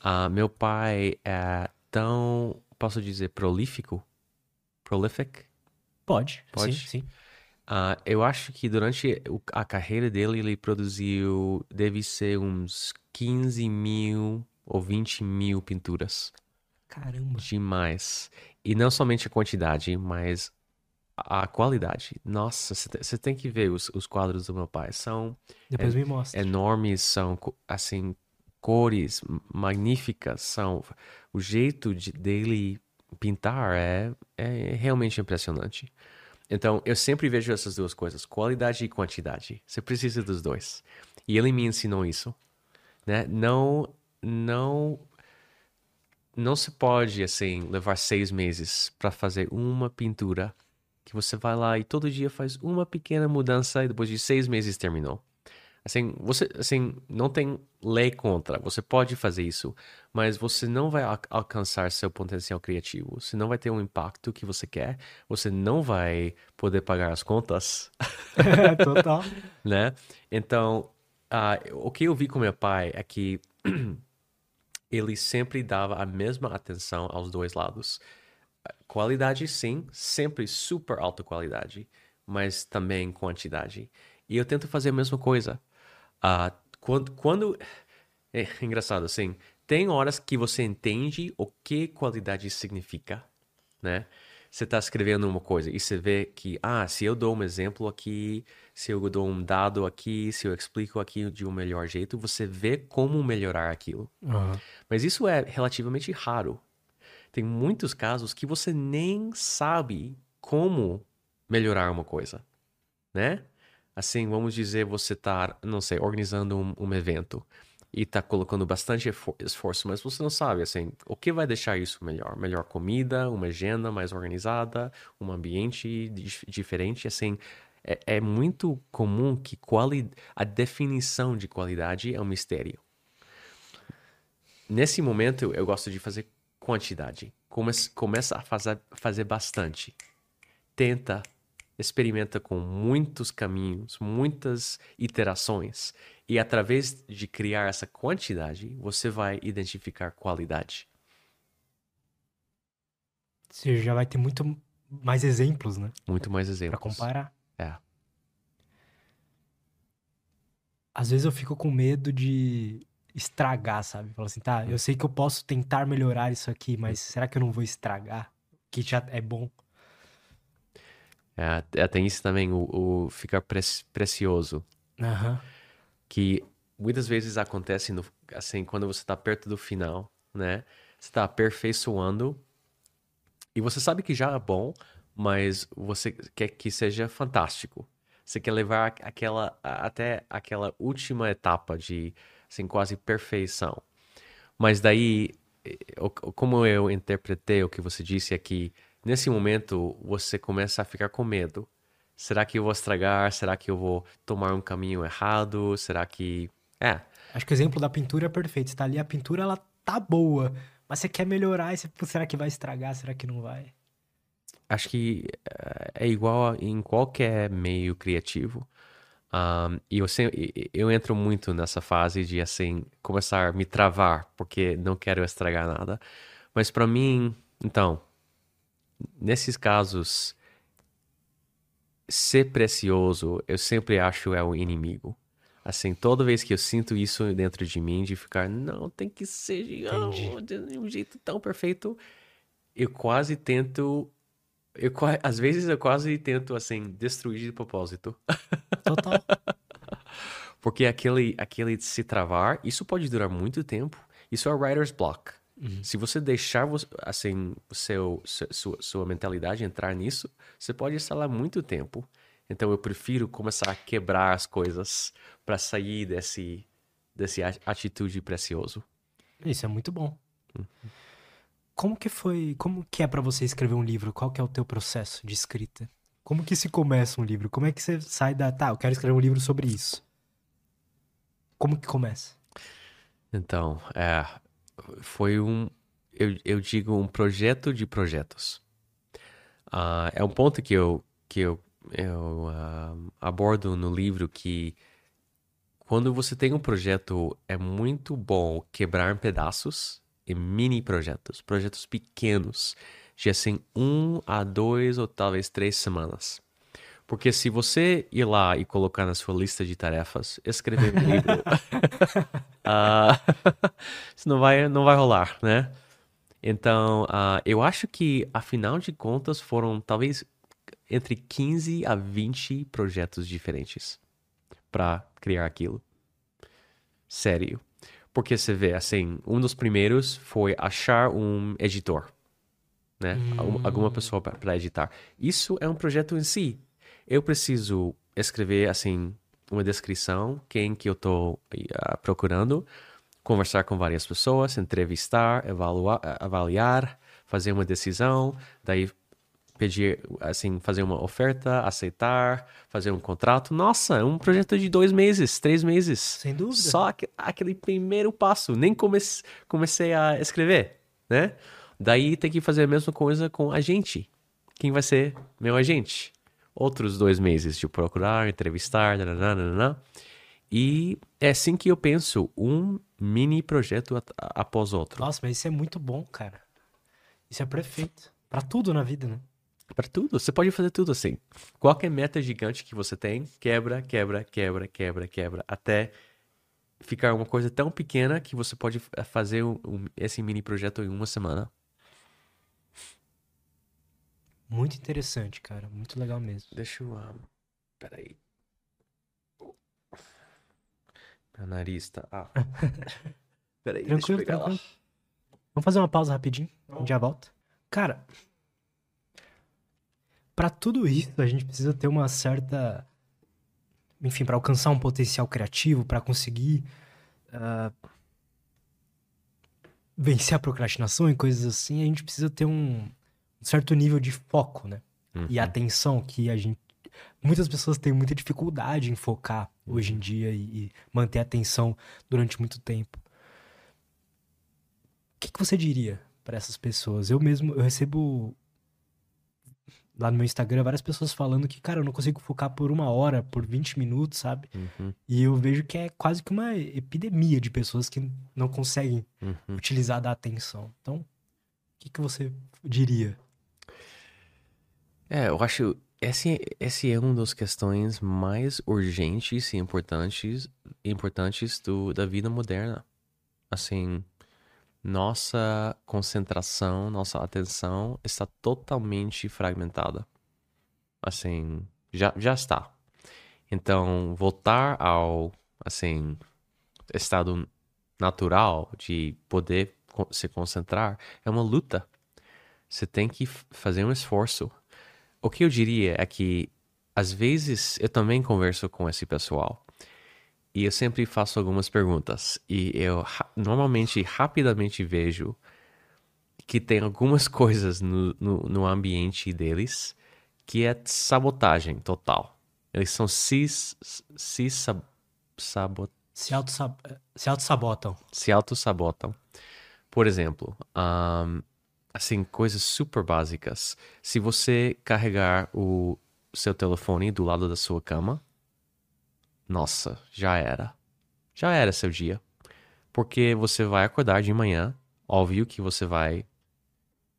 Speaker 2: Ah, meu pai é tão, posso dizer, prolífico? Prolific?
Speaker 1: Pode,
Speaker 2: Pode?
Speaker 1: sim, sim.
Speaker 2: Ah, eu acho que durante a carreira dele, ele produziu, deve ser uns 15 mil ou 20 mil pinturas.
Speaker 1: Caramba.
Speaker 2: Demais. E não somente a quantidade, mas a qualidade. Nossa, você tem que ver os, os quadros do meu pai. São
Speaker 1: Depois me mostra.
Speaker 2: enormes, são assim, cores magníficas. São o jeito de, dele pintar é, é realmente impressionante. Então, eu sempre vejo essas duas coisas, qualidade e quantidade. Você precisa dos dois. E ele me ensinou isso, né? Não, não, não se pode assim levar seis meses para fazer uma pintura que você vai lá e todo dia faz uma pequena mudança e depois de seis meses terminou. Assim, você, assim, não tem lei contra. Você pode fazer isso, mas você não vai al- alcançar seu potencial criativo. Você não vai ter um impacto que você quer. Você não vai poder pagar as contas,
Speaker 1: Total.
Speaker 2: né? Então, ah, o que eu vi com meu pai é que ele sempre dava a mesma atenção aos dois lados. Qualidade, sim, sempre super alta qualidade, mas também quantidade. E eu tento fazer a mesma coisa. Ah, quando, quando. É engraçado, assim. Tem horas que você entende o que qualidade significa, né? Você está escrevendo uma coisa e você vê que, ah, se eu dou um exemplo aqui, se eu dou um dado aqui, se eu explico aqui de um melhor jeito, você vê como melhorar aquilo.
Speaker 1: Aham.
Speaker 2: Mas isso é relativamente raro. Tem muitos casos que você nem sabe como melhorar uma coisa, né? Assim, vamos dizer, você tá, não sei, organizando um, um evento e tá colocando bastante esforço, mas você não sabe, assim, o que vai deixar isso melhor? Melhor comida, uma agenda mais organizada, um ambiente dif- diferente, assim, é, é muito comum que quali a definição de qualidade é um mistério. Nesse momento, eu gosto de fazer quantidade. Come começa a fazer, fazer bastante. Tenta, experimenta com muitos caminhos, muitas iterações. E através de criar essa quantidade, você vai identificar qualidade.
Speaker 1: Você já vai ter muito mais exemplos, né?
Speaker 2: Muito mais exemplos.
Speaker 1: comparar.
Speaker 2: É.
Speaker 1: Às vezes eu fico com medo de estragar, sabe? Falo assim, tá, eu sei que eu posso tentar melhorar isso aqui, mas será que eu não vou estragar? Que já é bom.
Speaker 2: É, é, tem isso também, o, o ficar pre precioso.
Speaker 1: Aham.
Speaker 2: que muitas vezes acontece no, assim quando você está perto do final, né? Você está aperfeiçoando e você sabe que já é bom, mas você quer que seja fantástico. Você quer levar aquela até aquela última etapa de assim quase perfeição. Mas daí, como eu interpretei o que você disse aqui, nesse momento você começa a ficar com medo. Será que eu vou estragar? Será que eu vou tomar um caminho errado? Será que. É,
Speaker 1: Acho que o exemplo da pintura é perfeito. Você tá ali, a pintura ela tá boa, mas você quer melhorar e você, "Putz, será que vai estragar? Será que não vai?
Speaker 2: acho que é igual em qualquer meio criativo. Um, e eu, sempre, eu entro muito nessa fase de, assim, começar a me travar, porque não quero estragar nada. Mas para mim, então, nesses casos, ser precioso, eu sempre acho é o inimigo. Assim, toda vez que eu sinto isso dentro de mim, de ficar, não, tem que ser oh, de um jeito tão perfeito, eu quase tento. Eu, às vezes eu quase tento, assim, destruir de propósito. Total. Porque aquele, aquele se travar, isso pode durar muito tempo. Isso é writer's block. Uhum. Se você deixar, assim, seu, sua, sua mentalidade entrar nisso, você pode estar lá muito tempo. Então eu prefiro começar a quebrar as coisas para sair desse, desse atitude precioso.
Speaker 1: Isso é muito bom. Hum. Como que foi, como que é para você escrever um livro? Qual que é o teu processo de escrita? Como que se começa um livro? Como é que você sai da, tá, eu quero escrever um livro sobre isso. Como que começa?
Speaker 2: Então, é, foi um, eu, eu digo um projeto de projetos. Uh, é um ponto que eu, que eu eu uh, abordo no livro que quando você tem um projeto, é muito bom quebrar em pedaços em mini projetos, projetos pequenos, de assim um a dois ou talvez três semanas. Porque se você ir lá e colocar na sua lista de tarefas, escrever um livro, uh, isso não vai, não vai rolar, né? Então, uh, eu acho que, afinal de contas, foram talvez entre 15 a 20 projetos diferentes para criar aquilo. Sério. Porque você vê, assim, um dos primeiros foi achar um editor, né? Hum. Alguma pessoa para editar. Isso é um projeto em si. Eu preciso escrever, assim, uma descrição, quem que eu tô uh, procurando, conversar com várias pessoas, entrevistar, evaluar, avaliar, fazer uma decisão, daí pedir, assim, fazer uma oferta, aceitar, fazer um contrato. Nossa, é um projeto de dois meses, três meses.
Speaker 1: Sem dúvida.
Speaker 2: Só aquele primeiro passo. Nem comece, comecei a escrever, né? Daí tem que fazer a mesma coisa com a gente. Quem vai ser meu agente? Outros dois meses de procurar, entrevistar, nananana. E é assim que eu penso, um mini projeto após outro.
Speaker 1: Nossa, mas isso é muito bom, cara. Isso é perfeito. Para tudo na vida, né?
Speaker 2: Para tudo, você pode fazer tudo assim. Qualquer meta gigante que você tem, quebra, quebra, quebra, quebra, quebra, até ficar uma coisa tão pequena que você pode fazer um, um, esse mini projeto em uma semana.
Speaker 1: Muito interessante, cara. Muito legal mesmo.
Speaker 2: Deixa eu. Um, peraí. Meu nariz tá. Ah.
Speaker 1: peraí, tranquilo, deixa eu tranquilo. Vamos fazer uma pausa rapidinho. A gente já volta. Cara, para tudo isso, a gente precisa ter uma certa. Enfim, para alcançar um potencial criativo, para conseguir uh, vencer a procrastinação e coisas assim, a gente precisa ter um certo nível de foco, né? Uhum. E atenção, que a gente. Muitas pessoas têm muita dificuldade em focar uhum. hoje em dia e, e, manter a atenção durante muito tempo. O que, que você diria para essas pessoas? Eu mesmo eu recebo lá no meu Instagram várias pessoas falando que, cara, eu não consigo focar por uma hora, por 20 minutos, sabe? Uhum. E eu vejo que é quase que uma epidemia de pessoas que não conseguem uhum. utilizar da atenção. Então, o que, que você diria?
Speaker 2: É, eu acho esse, esse é uma das questões mais urgentes e importantes, importantes do, da vida moderna. Assim, nossa concentração, nossa atenção está totalmente fragmentada. Assim, já, já está. Então, voltar ao, assim, estado natural de poder se concentrar é uma luta. Você tem que fazer um esforço. O que eu diria é que, às vezes, eu também converso com esse pessoal e eu sempre faço algumas perguntas. E eu normalmente, rapidamente vejo que tem algumas coisas no, no, no ambiente deles que é sabotagem total. Eles são se, se sab, sabot...
Speaker 1: se auto-sabotam.
Speaker 2: Se auto-sabotam. Por exemplo, um, assim, coisas super básicas. Se você carregar o seu telefone do lado da sua cama, nossa, já era. Já era seu dia. Porque você vai acordar de manhã, óbvio que você vai,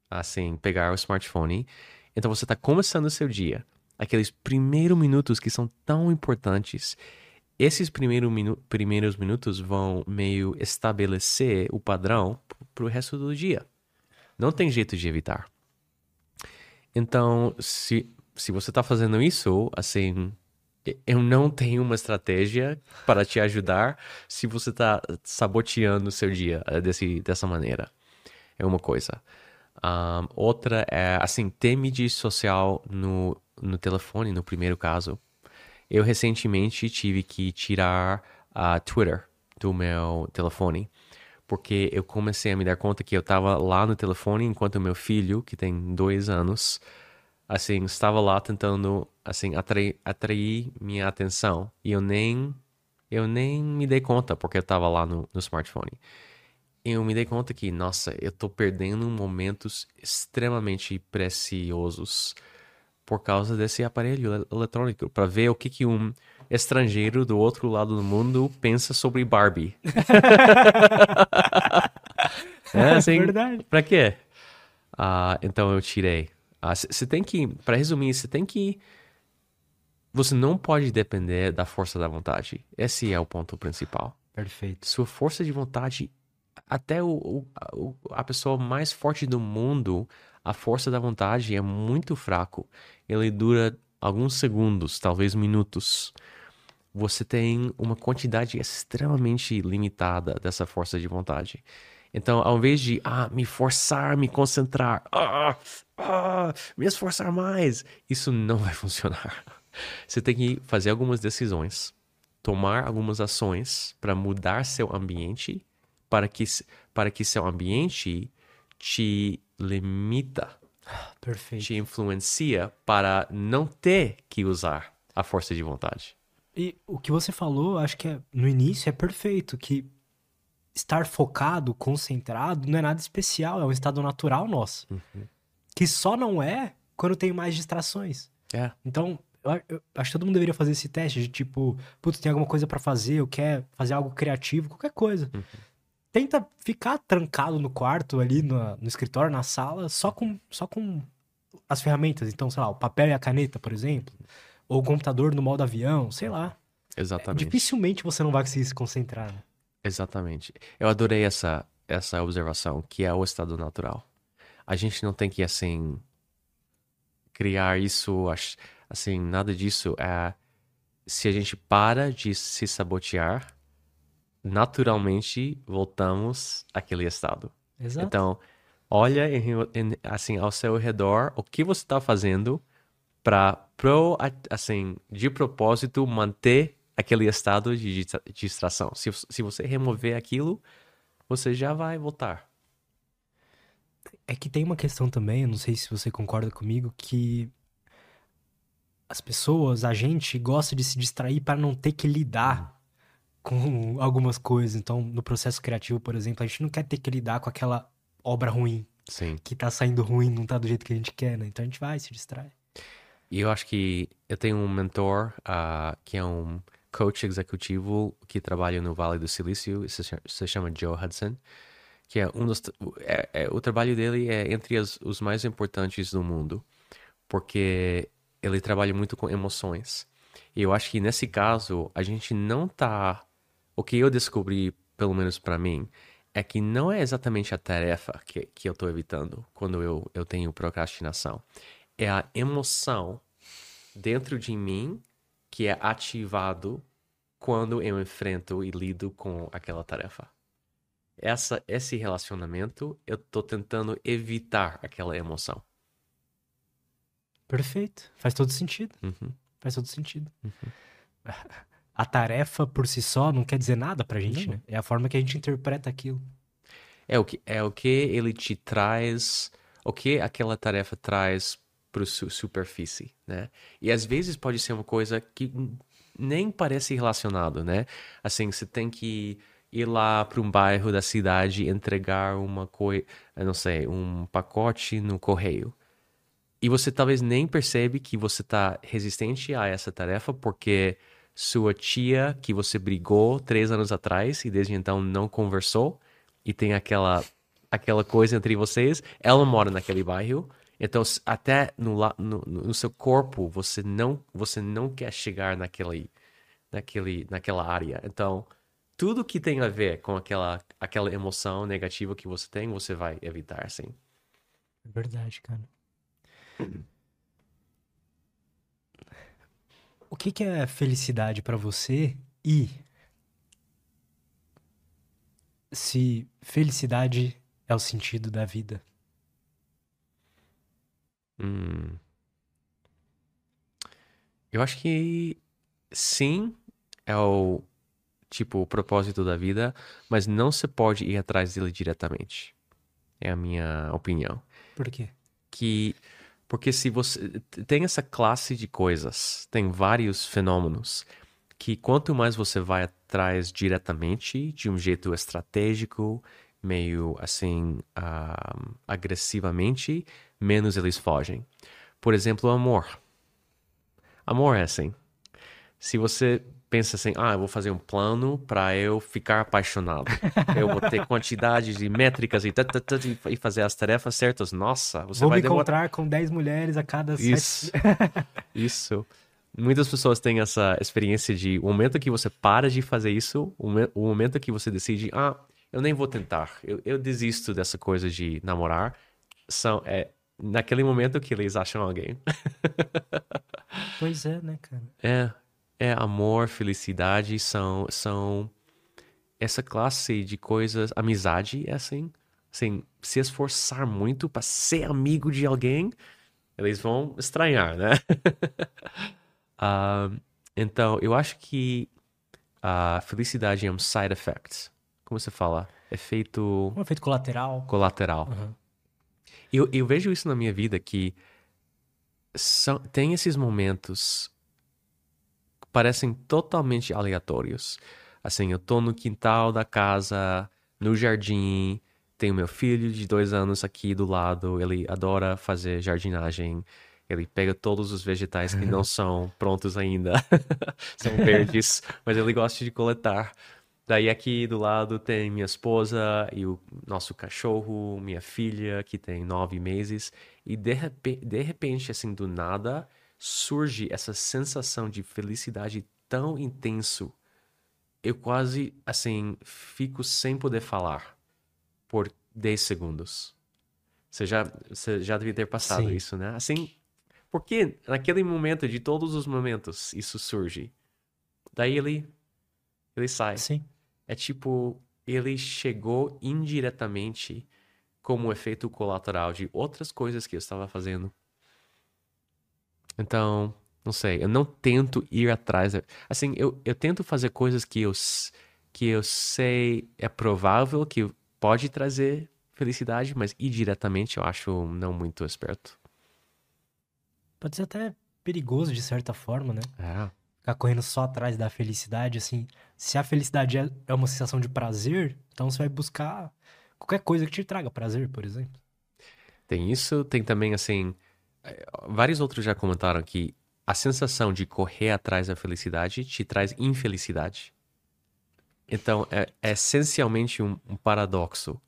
Speaker 2: assim, pegar o smartphone. Então você está começando o seu dia. Aqueles primeiros minutos que são tão importantes. Esses primeiro minu primeiros minutos vão meio estabelecer o padrão para o resto do dia. Não tem jeito de evitar. Então, se, se você está fazendo isso, assim, eu não tenho uma estratégia para te ajudar se você está saboteando o seu dia eh, desse, dessa maneira. É uma coisa. Um, outra é, assim, ter mídia social no, no telefone, no primeiro caso. Eu recentemente tive que tirar a Twitter do meu telefone porque eu comecei a me dar conta que eu estava lá no telefone enquanto meu filho, que tem dois anos, assim, estava lá tentando, assim, atrair, atrair minha atenção. E eu nem, eu nem me dei conta, porque eu estava lá no, no smartphone. Eu me dei conta que, nossa, eu estou perdendo momentos extremamente preciosos por causa desse aparelho eletrônico, para ver o que, que um estrangeiro do outro lado do mundo pensa sobre Barbie. é assim, verdade. Pra quê? Uh, então eu tirei. Você uh, tem que, para resumir, você tem que. Você não pode depender da força da vontade. Esse é o ponto principal.
Speaker 1: Perfeito.
Speaker 2: Sua força de vontade, até o, o, a pessoa mais forte do mundo, a força da vontade é muito fraco. Ele dura alguns segundos, talvez minutos você tem uma quantidade extremamente limitada dessa força de vontade. Então, ao invés de ah, me forçar, me concentrar, ah, ah, me esforçar mais, isso não vai funcionar. Você tem que fazer algumas decisões, tomar algumas ações para mudar seu ambiente, para que, para que seu ambiente te limita,
Speaker 1: Perfeito.
Speaker 2: te influencia para não ter que usar a força de vontade.
Speaker 1: E o que você falou, acho que é, no início é perfeito, que estar focado, concentrado, não é nada especial, é um estado natural nosso. Uhum. Que só não é quando tem mais distrações.
Speaker 2: É.
Speaker 1: Então, eu, eu, acho que todo mundo deveria fazer esse teste de tipo, putz, tem alguma coisa para fazer, eu quero fazer algo criativo, qualquer coisa. Uhum. Tenta ficar trancado no quarto ali, no, no escritório, na sala, só com, só com as ferramentas. Então, sei lá, o papel e a caneta, por exemplo ou o computador no modo avião, sei lá.
Speaker 2: Exatamente.
Speaker 1: É, dificilmente você não vai conseguir se concentrar. Né?
Speaker 2: Exatamente. Eu adorei essa, essa observação, que é o estado natural. A gente não tem que, assim, criar isso, assim, nada disso. É, se a gente para de se sabotear, naturalmente voltamos àquele estado.
Speaker 1: Exato.
Speaker 2: Então, olha assim ao seu redor o que você está fazendo para pro assim de propósito manter aquele estado de distração. Se, se você remover aquilo, você já vai voltar.
Speaker 1: É que tem uma questão também, eu não sei se você concorda comigo, que as pessoas, a gente gosta de se distrair para não ter que lidar com algumas coisas. Então, no processo criativo, por exemplo, a gente não quer ter que lidar com aquela obra ruim.
Speaker 2: Sim.
Speaker 1: Que tá saindo ruim, não tá do jeito que a gente quer, né? Então a gente vai se distrai.
Speaker 2: E eu acho que eu tenho um mentor uh, que é um coach executivo que trabalha no Vale do Silício, se, chama Joe Hudson, que é um dos é, é, o trabalho dele é entre as, os mais importantes do mundo, porque ele trabalha muito com emoções. E eu acho que nesse caso a gente não tá o que eu descobri, pelo menos para mim, é que não é exatamente a tarefa que, que eu estou evitando quando eu, eu tenho procrastinação é a emoção dentro de mim que é ativado quando eu enfrento e lido com aquela tarefa. Essa, esse relacionamento, eu tô tentando evitar aquela emoção.
Speaker 1: Perfeito. Faz todo sentido.
Speaker 2: Uhum.
Speaker 1: Faz todo sentido.
Speaker 2: Uhum.
Speaker 1: A tarefa por si só não quer dizer nada pra gente, não. né? É a forma que a gente interpreta aquilo.
Speaker 2: É o que, é o que ele te traz, o que aquela tarefa traz para su superfície, né? E às vezes pode ser uma coisa que nem parece relacionado, né? Assim, você tem que ir lá para um bairro da cidade entregar uma coisa, não sei, um pacote no correio. E você talvez nem percebe que você está resistente a essa tarefa porque sua tia que você brigou três anos atrás e desde então não conversou e tem aquela aquela coisa entre vocês, ela mora naquele bairro. Então, até no, no, no seu corpo, você não, você não quer chegar naquele, naquele, naquela área. Então, tudo que tem a ver com aquela, aquela emoção negativa que você tem, você vai evitar, sim.
Speaker 1: É verdade, cara. O que, que é felicidade para você e se felicidade é o sentido da vida?
Speaker 2: Hum. Eu acho que sim, é o tipo o propósito da vida, mas não se pode ir atrás dele diretamente. É a minha opinião.
Speaker 1: Por quê?
Speaker 2: Que porque se você tem essa classe de coisas, tem vários fenômenos que quanto mais você vai atrás diretamente, de um jeito estratégico, meio assim uh, agressivamente, menos eles fogem. Por exemplo, amor. Amor é assim. Se você pensa assim, ah, eu vou fazer um plano para eu ficar apaixonado. eu vou ter quantidade de métricas e, e fazer as tarefas certas. Nossa, você
Speaker 1: vou
Speaker 2: vai
Speaker 1: me encontrar com 10 mulheres a cada
Speaker 2: Isso. sete... Isso. Muitas pessoas têm essa experiência de o momento que você para de fazer isso, o momento que você decide, ah, eu nem vou tentar, eu, eu desisto dessa coisa de namorar, são, é naquele momento que eles acham alguém.
Speaker 1: pois é, né, cara?
Speaker 2: É, é amor, felicidade, são, são essa classe de coisas, amizade é assim, assim, se esforçar muito para ser amigo de alguém, eles vão estranhar, né? uh, então, eu acho que a felicidade é um side effect como você fala? Efeito.
Speaker 1: Um efeito colateral.
Speaker 2: Colateral. Uhum. Eu, eu vejo isso na minha vida que são, tem esses momentos que parecem totalmente aleatórios. Assim, eu tô no quintal da casa, no jardim, tenho meu filho de dois anos aqui do lado, ele adora fazer jardinagem. Ele pega todos os vegetais que não são prontos ainda, são verdes, mas ele gosta de coletar. Daí aqui do lado tem minha esposa e o nosso cachorro, minha filha, que tem nove meses. E de repente, de repente, assim, do nada, surge essa sensação de felicidade tão intenso. Eu quase, assim, fico sem poder falar por 10 segundos. Você já, você já devia ter passado Sim. isso, né? Assim, porque naquele momento, de todos os momentos, isso surge. Daí ele, ele sai.
Speaker 1: Sim.
Speaker 2: É tipo, ele chegou indiretamente como efeito colateral de outras coisas que eu estava fazendo. Então, não sei, eu não tento ir atrás. Assim, eu, eu tento fazer coisas que eu, que eu sei é provável que pode trazer felicidade, mas indiretamente eu acho não muito esperto.
Speaker 1: Pode ser até perigoso de certa forma, né?
Speaker 2: É
Speaker 1: ficar correndo só atrás da felicidade, assim. Se a felicidade é, é uma sensação de prazer, então você vai buscar qualquer coisa que te traga prazer, por exemplo.
Speaker 2: Tem isso, tem também, assim. Eh, vários outros já comentaram que a sensação de correr atrás da felicidade te traz infelicidade. Então, é, é essencialmente um, um paradoxo.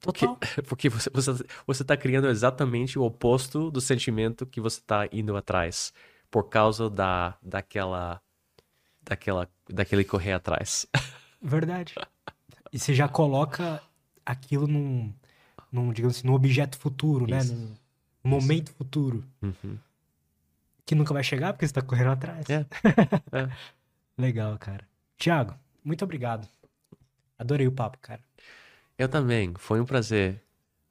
Speaker 2: Porque, porque você, você, você tá criando exatamente o oposto do sentimento que você está indo atrás por causa da, daquela, daquela, daquele correr atrás.
Speaker 1: Verdade. E você já coloca aquilo num, num digamos assim, num objeto futuro, né? Isso. né? Num, momento futuro.
Speaker 2: Uhum.
Speaker 1: Que nunca vai chegar porque você tá correndo atrás.
Speaker 2: É. é.
Speaker 1: Legal, cara. Tiago, muito obrigado. Adorei o papo, cara.
Speaker 2: Eu também. Foi um prazer.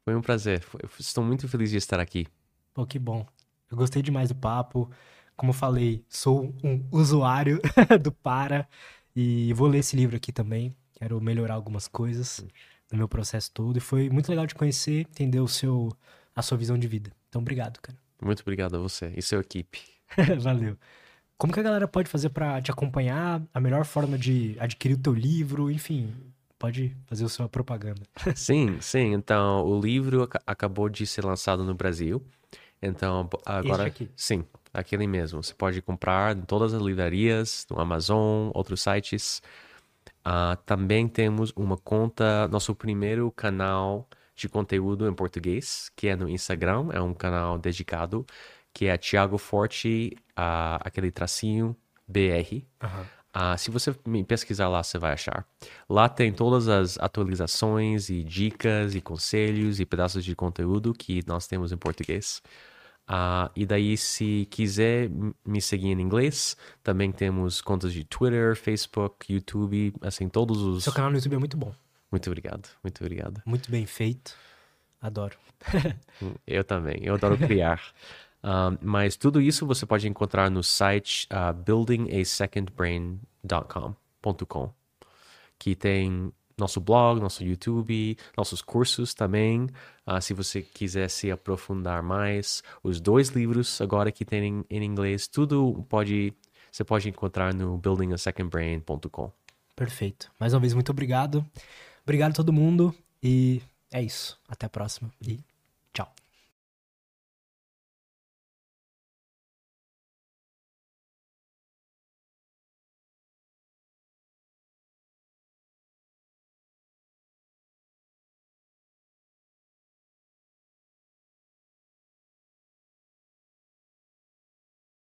Speaker 2: Foi um prazer. Estou muito feliz de estar aqui.
Speaker 1: Pô, que bom. Eu gostei demais do papo. Como eu falei, sou um usuário do Para e vou ler esse livro aqui também. Quero melhorar algumas coisas no meu processo todo. E foi muito legal de conhecer, entender o seu, a sua visão de vida. Então, obrigado, cara.
Speaker 2: Muito obrigado a você e sua equipe.
Speaker 1: Valeu. como que a galera pode fazer para te acompanhar? A melhor forma de adquirir o teu livro, enfim, pode fazer a sua propaganda.
Speaker 2: Sim, sim. Então, o livro ac acabou de ser lançado no Brasil. Então, agora.
Speaker 1: aqui.
Speaker 2: Sim, aquele mesmo. Você pode comprar em todas as livrarias, no Amazon, outros sites. Uh, também temos uma conta, nosso primeiro canal de conteúdo em português, que é no Instagram, é um canal dedicado, que é Thiago Forte, uh, aquele tracinho BR.
Speaker 1: Uhum.
Speaker 2: Uh, se você me pesquisar lá, você vai achar. Lá tem todas as atualizações e dicas e conselhos e pedaços de conteúdo que nós temos em português. Uh, e daí, se quiser me seguir em inglês, também temos contas de Twitter, Facebook, YouTube, assim, todos os.
Speaker 1: Seu canal no YouTube é muito bom.
Speaker 2: Muito obrigado, muito obrigado.
Speaker 1: Muito bem feito. Adoro.
Speaker 2: eu também, eu adoro criar. um, mas tudo isso você pode encontrar no site uh, buildingasecondbrain.com, que tem nosso blog, nosso YouTube, nossos cursos também. Uh, se você quiser se aprofundar mais, os dois livros agora que tem em, em inglês, tudo pode você pode encontrar no buildingasecondbrain.com.
Speaker 1: Perfeito. Mais uma vez, muito obrigado. Obrigado a todo mundo e é isso. Até a próxima e.